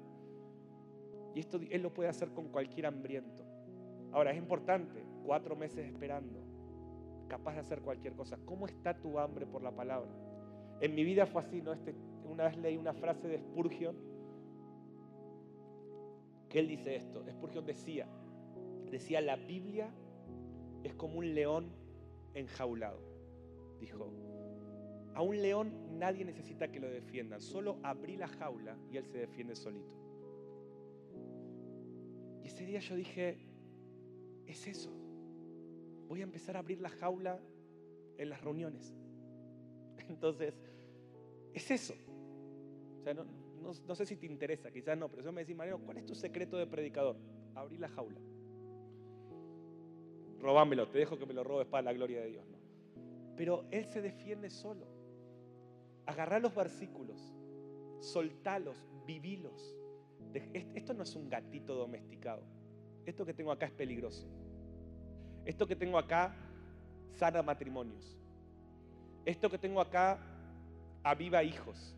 Y esto Él lo puede hacer con cualquier hambriento. Ahora, es importante, cuatro meses esperando, capaz de hacer cualquier cosa. ¿Cómo está tu hambre por la palabra? En mi vida fue así, ¿no? Este, una vez leí una frase de Spurgeon, que él dice esto. Spurgeon decía, decía, la Biblia es como un león enjaulado. Dijo, a un león nadie necesita que lo defiendan, solo abrí la jaula y él se defiende solito. Y ese día yo dije, es eso. Voy a empezar a abrir la jaula en las reuniones. [laughs] Entonces, es eso. O sea, no, no, no sé si te interesa, quizás no, pero eso me decís, Mariano, ¿cuál es tu secreto de predicador? Abrir la jaula. Robámelo, te dejo que me lo robes para la gloria de Dios. ¿no? Pero él se defiende solo. Agarrá los versículos, soltalos, vivilos. Esto no es un gatito domesticado. Esto que tengo acá es peligroso. Esto que tengo acá sana matrimonios. Esto que tengo acá aviva hijos.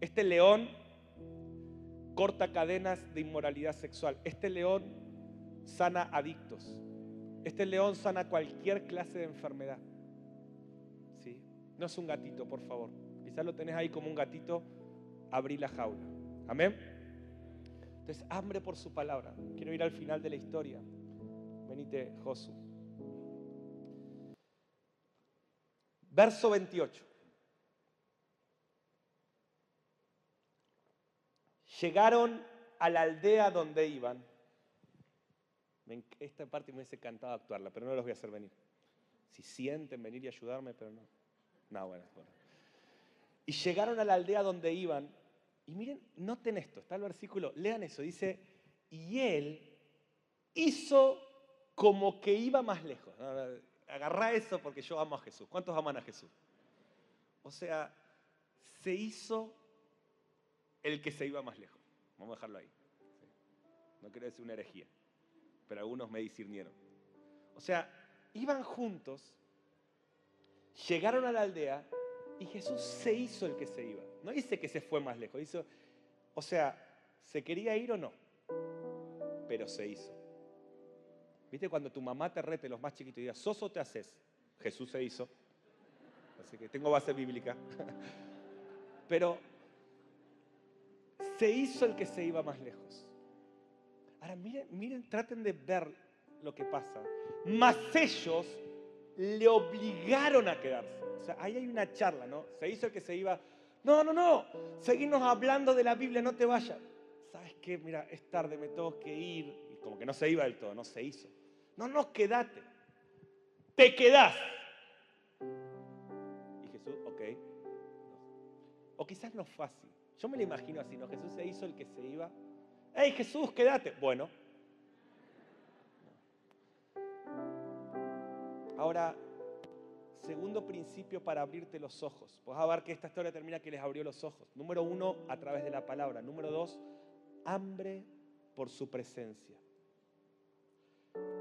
Este león corta cadenas de inmoralidad sexual. Este león sana adictos. Este león sana cualquier clase de enfermedad. No es un gatito, por favor. Quizás lo tenés ahí como un gatito. Abrí la jaula. Amén. Entonces, hambre por su palabra. Quiero ir al final de la historia. Venite, Josu. Verso 28. Llegaron a la aldea donde iban. Esta parte me hubiese encantado actuarla, pero no los voy a hacer venir. Si sienten venir y ayudarme, pero no. No, bueno, bueno. Y llegaron a la aldea donde iban. Y miren, noten esto, está el versículo, lean eso, dice, y él hizo como que iba más lejos. Agarrá eso porque yo amo a Jesús. ¿Cuántos aman a Jesús? O sea, se hizo el que se iba más lejos. Vamos a dejarlo ahí. No quiero decir una herejía, pero algunos me discernieron. O sea, iban juntos, llegaron a la aldea y Jesús se hizo el que se iba. No dice que se fue más lejos, hizo, o sea, ¿se quería ir o no? Pero se hizo. ¿Viste cuando tu mamá te rete los más chiquitos y diga, ¿sos o te haces? Jesús se hizo. Así que tengo base bíblica. [laughs] Pero se hizo el que se iba más lejos. Ahora miren, traten de ver lo que pasa. Mas ellos le obligaron a quedarse. O sea, ahí hay una charla, ¿no? Se hizo el que se iba. No, no, no. Seguimos hablando de la Biblia, no te vayas. ¿Sabes qué? Mira, es tarde, me tengo que ir. Y como que no se iba del todo, no se hizo. No, no, quédate. Te quedás. Y Jesús, ok. O quizás no así. Yo me lo imagino así, ¿no? Jesús se hizo el que se iba. ¡Hey, Jesús, quédate! Bueno. Ahora, segundo principio para abrirte los ojos. Pues a ver que esta historia termina que les abrió los ojos. Número uno, a través de la palabra. Número dos, hambre por su presencia.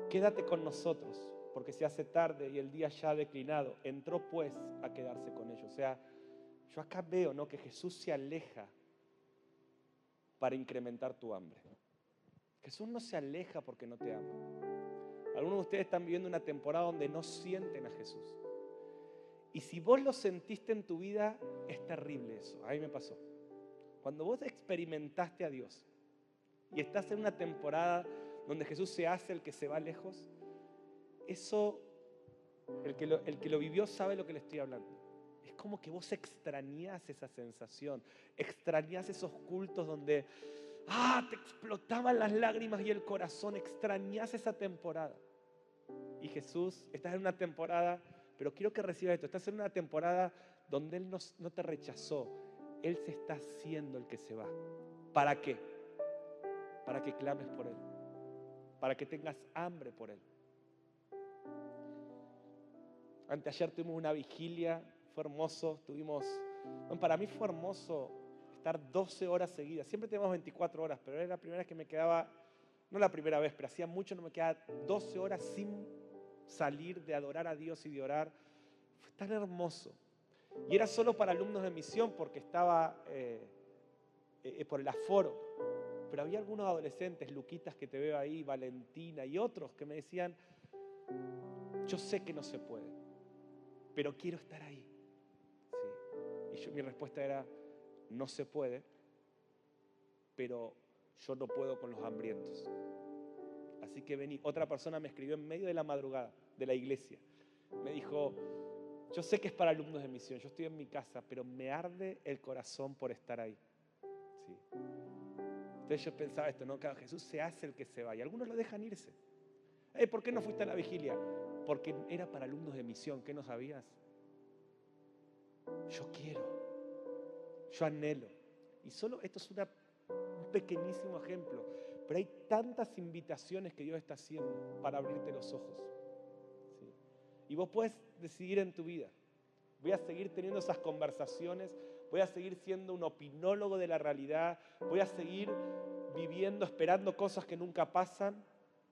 Quédate con nosotros, porque se hace tarde y el día ya ha declinado. Entró pues a quedarse con ellos. O sea, yo acá veo ¿no? que Jesús se aleja para incrementar tu hambre. Jesús no se aleja porque no te ama. Algunos de ustedes están viviendo una temporada donde no sienten a Jesús. Y si vos lo sentiste en tu vida, es terrible eso. A mí me pasó. Cuando vos experimentaste a Dios y estás en una temporada donde Jesús se hace el que se va lejos, eso, el que lo, el que lo vivió sabe lo que le estoy hablando. Es como que vos extrañás esa sensación, extrañás esos cultos donde, ah, te explotaban las lágrimas y el corazón, extrañás esa temporada. Y Jesús, estás en una temporada Pero quiero que recibas esto. Estás en una temporada donde Él no, no te rechazó. Él se está haciendo el que se va. ¿Para qué? Para que clames por Él. Para que tengas hambre por Él. Anteayer tuvimos una vigilia, fue hermoso. Tuvimos, bueno, para mí fue hermoso estar 12 horas seguidas. Siempre tenemos 24 horas, pero era la primera vez que me quedaba, no la primera vez, pero hacía mucho no me quedaba 12 horas sin salir de adorar a Dios y de orar. Fue tan hermoso. Y era solo para alumnos de misión porque estaba eh, eh, por el aforo. Pero había algunos adolescentes, Luquitas que te veo ahí, Valentina y otros que me decían, yo sé que no se puede, pero quiero estar ahí. Y yo, mi respuesta era, no se puede, pero yo no puedo con los hambrientos. Así que vení. Otra persona me escribió en medio de la madrugada de la iglesia. Me dijo, yo sé que es para alumnos de misión, yo estoy en mi casa, pero me arde el corazón por estar ahí. Sí. Entonces yo pensaba esto, ¿no? Jesús se hace el que se va y algunos lo dejan irse. ¿Por qué no fuiste a la vigilia? Porque era para alumnos de misión, ¿qué no sabías? Yo quiero, yo anhelo. Y solo esto es un pequeñísimo ejemplo, pero hay tantas invitaciones que Dios está haciendo para abrirte los ojos. Y vos puedes decidir en tu vida. Voy a seguir teniendo esas conversaciones, voy a seguir siendo un opinólogo de la realidad, voy a seguir viviendo, esperando cosas que nunca pasan,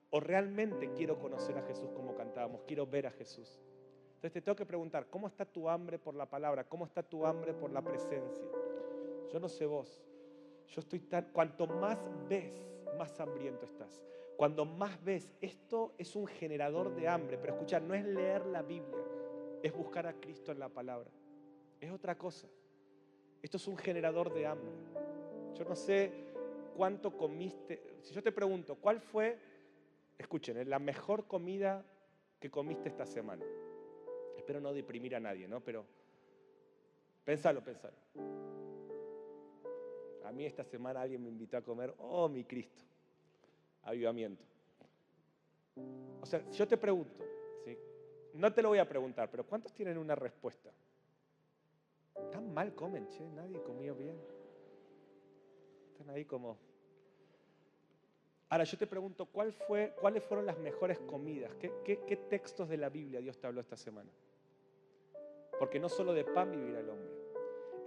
o realmente quiero conocer a Jesús como cantábamos, quiero ver a Jesús. Entonces te tengo que preguntar, ¿cómo está tu hambre por la palabra? ¿Cómo está tu hambre por la presencia? Yo no sé vos, yo estoy tan, cuanto más ves, más hambriento estás. Cuando más ves, esto es un generador de hambre, pero escucha, no es leer la Biblia, es buscar a Cristo en la palabra. Es otra cosa. Esto es un generador de hambre. Yo no sé cuánto comiste. Si yo te pregunto, ¿cuál fue, escuchen, la mejor comida que comiste esta semana? Espero no deprimir a nadie, ¿no? Pero pensalo, pensalo. A mí esta semana alguien me invitó a comer, oh mi Cristo avivamiento. O sea, yo te pregunto, no te lo voy a preguntar, pero ¿cuántos tienen una respuesta? Tan mal comen, che, nadie comió bien. Están ahí como... Ahora yo te pregunto, ¿cuál ¿cuáles fueron las mejores comidas? ¿Qué, qué, qué textos de la Biblia Dios te habló esta semana? Porque no solo de pan vivirá el hombre.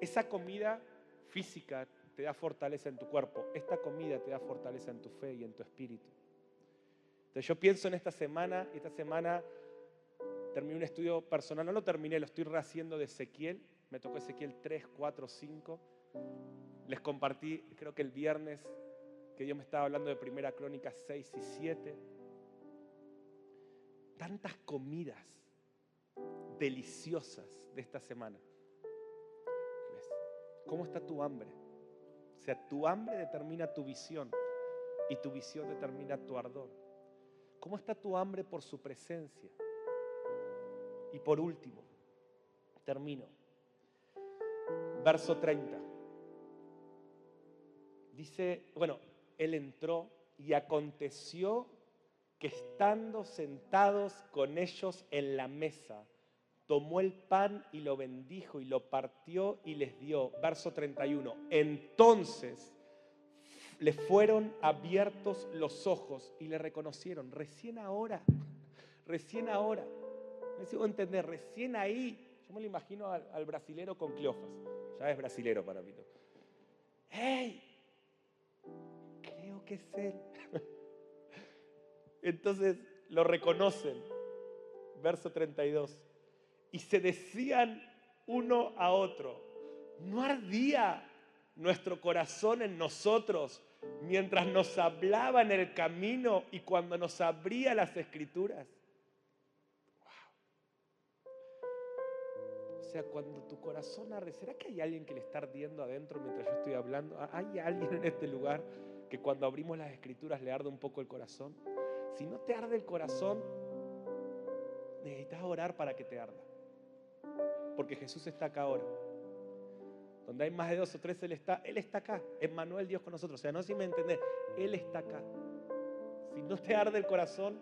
Esa comida física te da fortaleza en tu cuerpo, esta comida te da fortaleza en tu fe y en tu espíritu. Entonces yo pienso en esta semana, esta semana terminé un estudio personal, no lo terminé, lo estoy rehaciendo de Ezequiel, me tocó Ezequiel 3, 4, 5. Les compartí, creo que el viernes, que Dios me estaba hablando de Primera Crónica 6 y 7. Tantas comidas deliciosas de esta semana. ¿Ves? ¿Cómo está tu hambre? Sea, tu hambre determina tu visión y tu visión determina tu ardor. ¿Cómo está tu hambre por su presencia? Y por último, termino. Verso 30. Dice, bueno, él entró y aconteció que estando sentados con ellos en la mesa, tomó el pan y lo bendijo y lo partió y les dio. Verso 31. Entonces le fueron abiertos los ojos y le reconocieron. Recién ahora, recién ahora. Me sigo entender, recién ahí. Yo me lo imagino al, brasilero con Cleofas. Ya es brasilero para mí. ¡Hey! Creo que es él. [laughs] Entonces lo reconocen. Verso 32 y se decían uno a otro, ¿no ardía nuestro corazón en nosotros mientras nos hablaba en el camino y cuando nos abría las escrituras? O sea, cuando tu corazón arde, ¿será que hay alguien que le está ardiendo adentro mientras yo estoy hablando? ¿Hay alguien en este lugar que cuando abrimos las escrituras le arde un poco el corazón? Si no te arde el corazón, necesitas orar para que te arda porque Jesús está acá ahora. Donde hay más de dos o tres, Él está, Él está acá. Manuel Dios con nosotros. O sea, no sé si me entendés, Él está acá. Si no te arde el corazón,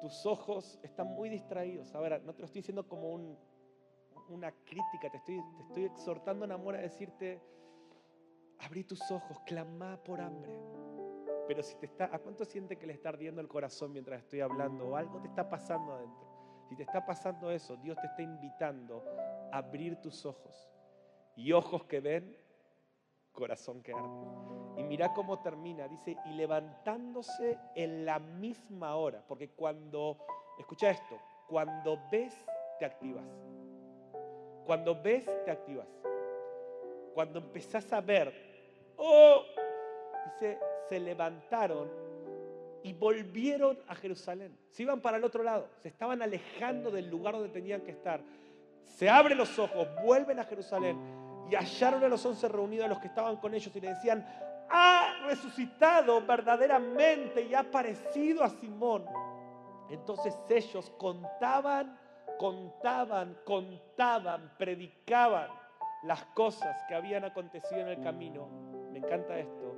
tus ojos están muy distraídos. Ahora, no te lo estoy diciendo como un- una crítica, te estoy, te estoy exhortando en amor a decirte, abrí tus ojos, clama por hambre. Pero si te está, ¿a cuánto siente que le está ardiendo el corazón mientras estoy hablando? O algo te está pasando adentro. Si te está pasando eso, Dios te está invitando a abrir tus ojos. Y ojos que ven, corazón que arde. Y mira cómo termina, dice, y levantándose en la misma hora, porque cuando, escucha esto, cuando ves, te activas. Cuando ves, te activas. Cuando empezás a ver, oh, dice, se levantaron y volvieron a Jerusalén. Se iban para el otro lado, se estaban alejando del lugar donde tenían que estar. Se abren los ojos, vuelven a Jerusalén y hallaron a los once reunidos a los que estaban con ellos y le decían, ha resucitado verdaderamente y ha aparecido a Simón. Entonces ellos contaban, contaban, contaban, predicaban las cosas que habían acontecido en el camino. Me encanta esto.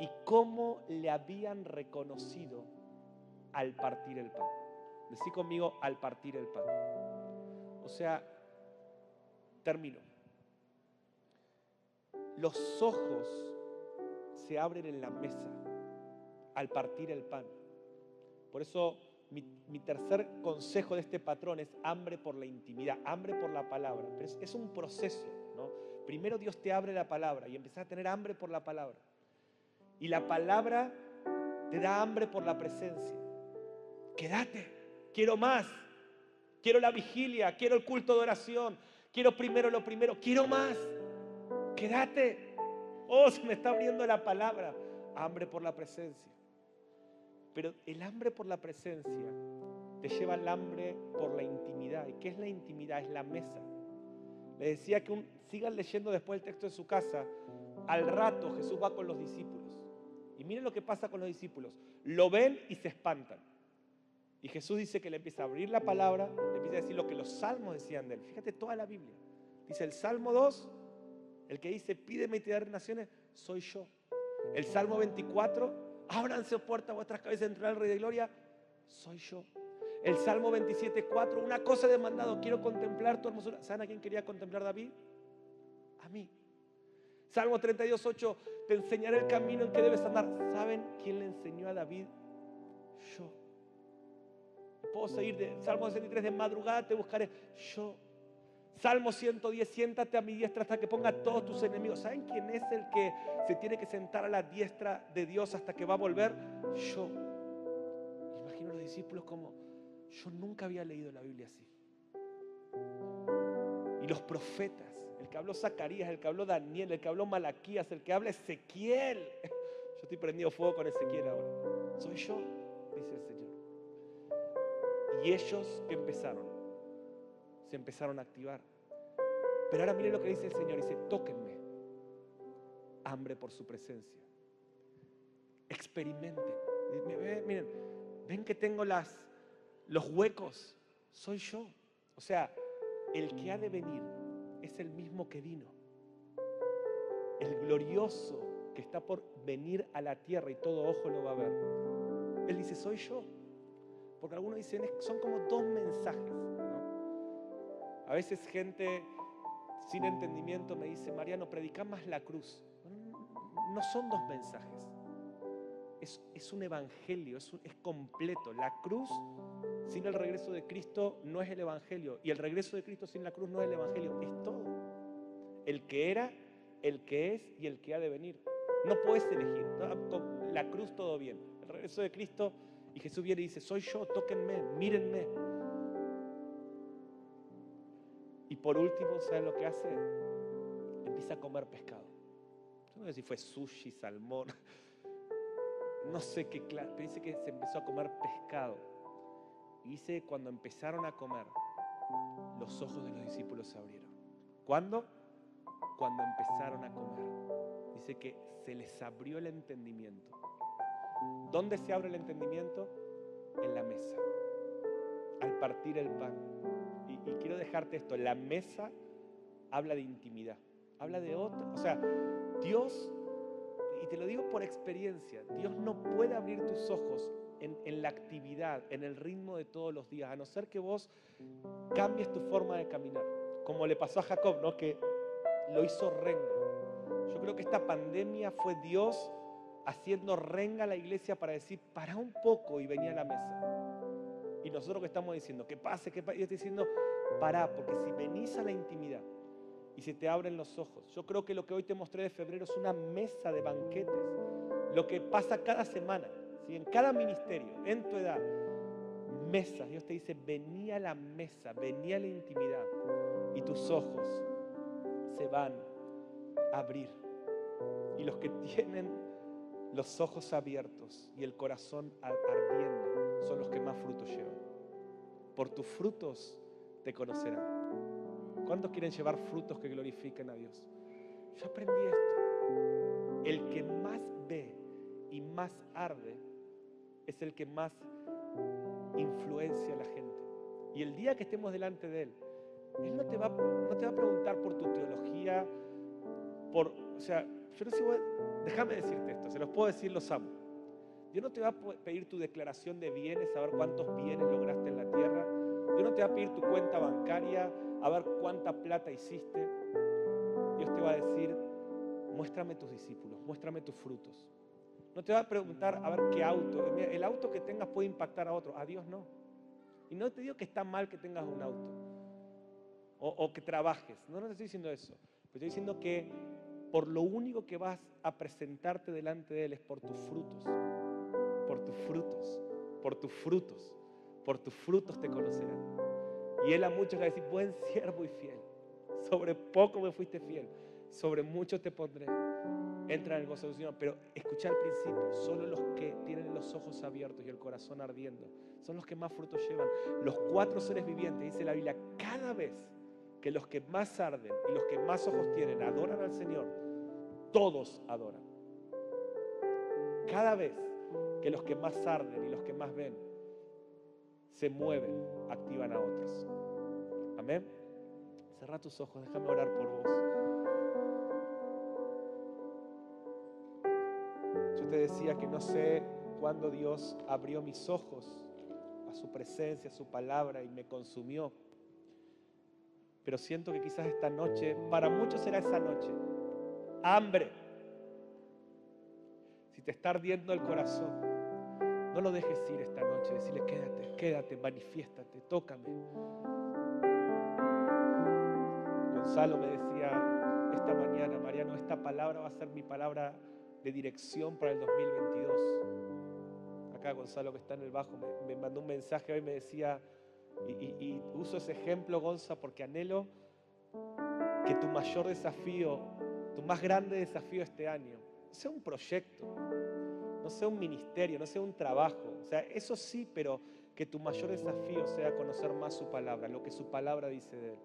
Y cómo le habían reconocido al partir el pan. Decí conmigo al partir el pan. O sea, termino. Los ojos se abren en la mesa al partir el pan. Por eso mi, tercer consejo de este patrón es hambre por la intimidad, hambre por la palabra. Pero es, es un proceso, ¿no? Primero Dios te abre la palabra y empiezas a tener hambre por la palabra. Y la palabra te da hambre por la presencia. Quédate, quiero más. Quiero la vigilia, quiero el culto de oración, quiero primero lo primero, quiero más. Quédate. Oh, se me está abriendo la palabra. Hambre por la presencia. Pero el hambre por la presencia te lleva al hambre por la intimidad. ¿Y qué es la intimidad? Es la mesa. Le decía que sigan leyendo después el texto de su casa. Al rato Jesús va con los discípulos. Y miren lo que pasa con los discípulos. Lo ven y se espantan. Y Jesús dice que le empieza a abrir la palabra, le empieza a decir lo que los salmos decían de él. Fíjate toda la Biblia. Dice el Salmo 2, el que dice, pídeme y te daré naciones, soy yo. El Salmo 24, ábranse puertas vuestras cabezas, entrará el Rey de Gloria, soy yo. El Salmo 27, 4, una cosa he demandado, quiero contemplar tu hermosura. ¿Saben a quién quería contemplar David? A mí. Salmo 32, 8, te enseñaré el camino en que debes andar. ¿Saben quién le enseñó a David? Yo. Puedo seguir de Salmo 63, de madrugada te buscaré. Yo. Salmo 110, siéntate a mi diestra hasta que ponga a todos tus enemigos. ¿Saben quién es el que se tiene que sentar a la diestra de Dios hasta que va a volver? Yo. Imagino a los discípulos como, yo nunca había leído la Biblia así. Y los profetas, el que habló Zacarías, el que habló Daniel, el que habló Malaquías, el que habla Ezequiel. [laughs] Yo estoy prendido fuego con Ezequiel ahora. Soy yo, dice el Señor. Y ellos que empezaron, se empezaron a activar. Pero ahora miren lo que dice el Señor, dice, tóquenme. Hambre por su presencia. Experimenten. Miren, ven que tengo las, los huecos. Soy yo. O sea, el que ha de venir es el mismo que vino. El glorioso que está por venir a la tierra y todo ojo lo va a ver. Él dice, soy yo. Porque algunos dicen, "Es- son como dos mensajes. A veces gente sin entendimiento me dice, Mariano, predica más la cruz. No, no son dos mensajes. Es, es un evangelio, es, un- es completo. La cruz sin el regreso de Cristo no es el evangelio. Y el regreso de Cristo sin la cruz no es el evangelio. Es todo. El que era, el que es y el que ha de venir. No puedes elegir. la cruz todo bien. El regreso de Cristo y Jesús viene y dice, soy yo, tóquenme, mírenme. Y por último, ¿saben lo que hace? Empieza a comer pescado. No sé si fue sushi, salmón, [laughs] no sé qué clase, pero dice que se empezó a comer pescado. Dice, cuando empezaron a comer, los ojos de los discípulos se abrieron. ¿Cuándo? Cuando empezaron a comer. Dice que se les abrió el entendimiento. ¿Dónde se abre el entendimiento? En la mesa. Al partir el pan. Y, y quiero dejarte esto. La mesa habla de intimidad. Habla de otra. O sea, Dios, y te lo digo por experiencia, Dios no puede abrir tus ojos en, en la actividad, en el ritmo de todos los días, a no ser que vos cambies tu forma de caminar, como le pasó a Jacob, ¿no? que lo hizo rengo. Yo creo que esta pandemia fue Dios haciendo renga a la iglesia para decir, para un poco y venía a la mesa. Y nosotros que estamos diciendo, que pase, que pase, yo estoy diciendo, para, porque si venís a la intimidad y se te abren los ojos, yo creo que lo que hoy te mostré de febrero es una mesa de banquetes, lo que pasa cada semana, ¿sí? en cada ministerio, en tu edad, mesas, Dios te dice, vení a la mesa, vení a la intimidad y tus ojos se van a abrir. Y los que tienen los ojos abiertos y el corazón ardiendo son los que más frutos llevan. Por tus frutos te conocerán. ¿Cuántos quieren llevar frutos que glorifiquen a Dios? Yo aprendí esto. El que más ve y más arde es el que más influencia a la gente. Y el día que estemos delante de Él, Él no te va, no te va a preguntar por tu teología, por, o sea, yo no sé, déjame decirte esto, se los puedo decir, los amo. Dios no te va a pedir tu declaración de bienes, a ver cuántos bienes lograste en la tierra. Dios no te va a pedir tu cuenta bancaria, a ver cuánta plata hiciste. Dios te va a decir, muéstrame tus discípulos, muéstrame tus frutos. No te va a preguntar a ver qué auto. El auto que tengas puede impactar a otro. A Dios no. Y no te digo que está mal que tengas un auto. O, que trabajes. No, no te estoy diciendo eso. Pero estoy diciendo que por lo único que vas a presentarte delante de Él es por tus frutos. Por tus frutos. Por tus frutos. Por tus frutos te conocerán. Y Él a muchos le va a decir, buen siervo y fiel. Sobre poco me fuiste fiel. Sobre mucho te pondré. Entra en el gozo del Señor. Pero escucha al principio, solo los que tienen los ojos abiertos y el corazón ardiendo son los que más frutos llevan. Los cuatro seres vivientes, dice la Biblia, cada vez que los que más arden y los que más ojos tienen adoran al Señor, todos adoran. Cada vez que los que más arden y los que más ven se mueven, activan a otros. Amén. Cerra tus ojos, déjame orar por vos. Yo te decía que no sé cuándo Dios abrió mis ojos a su presencia, a su palabra y me consumió. Pero siento que quizás esta noche, para muchos será esa noche, hambre. Si te está ardiendo el corazón, no lo dejes ir esta noche. Decirle, quédate, quédate, manifiéstate, tócame. Gonzalo me decía esta mañana, Mariano, esta palabra va a ser mi palabra de dirección para el 2022. Acá Gonzalo que está en el bajo me, mandó un mensaje hoy, me decía, y uso ese ejemplo, Gonza, porque anhelo que tu mayor desafío, tu más grande desafío este año, sea un proyecto, no sea un ministerio, no sea un trabajo. O sea, eso sí, pero que tu mayor desafío sea conocer más su palabra, lo que su palabra dice de él.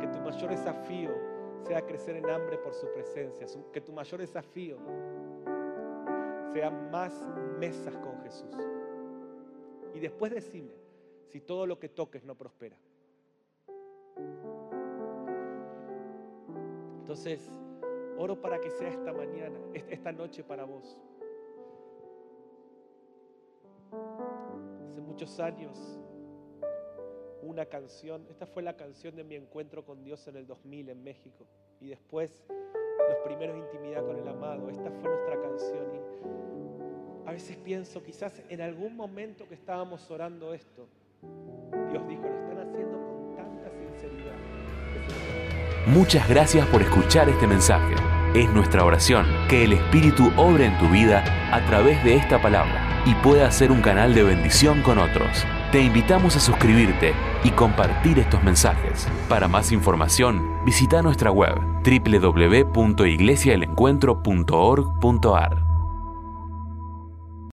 Que tu mayor desafío sea crecer en hambre por su presencia. Que tu mayor desafío sea más mesas con Jesús. Y después decime si todo lo que toques no prospera. Entonces, oro para que sea esta mañana, esta noche para vos. Hace muchos años, una canción, esta fue la canción de mi encuentro con Dios en el 2000 en México. Y después, los primeros intimidad con el amado. Esta fue nuestra canción. Y a veces pienso, quizás en algún momento que estábamos orando esto, Dios dijo, lo están haciendo con tanta sinceridad. Muchas gracias por escuchar este mensaje. Es nuestra oración que el Espíritu obre en tu vida a través de esta palabra y pueda ser un canal de bendición con otros. Te invitamos a suscribirte y compartir estos mensajes. Para más información, visita nuestra web www.iglesiaelencuentro.org.ar.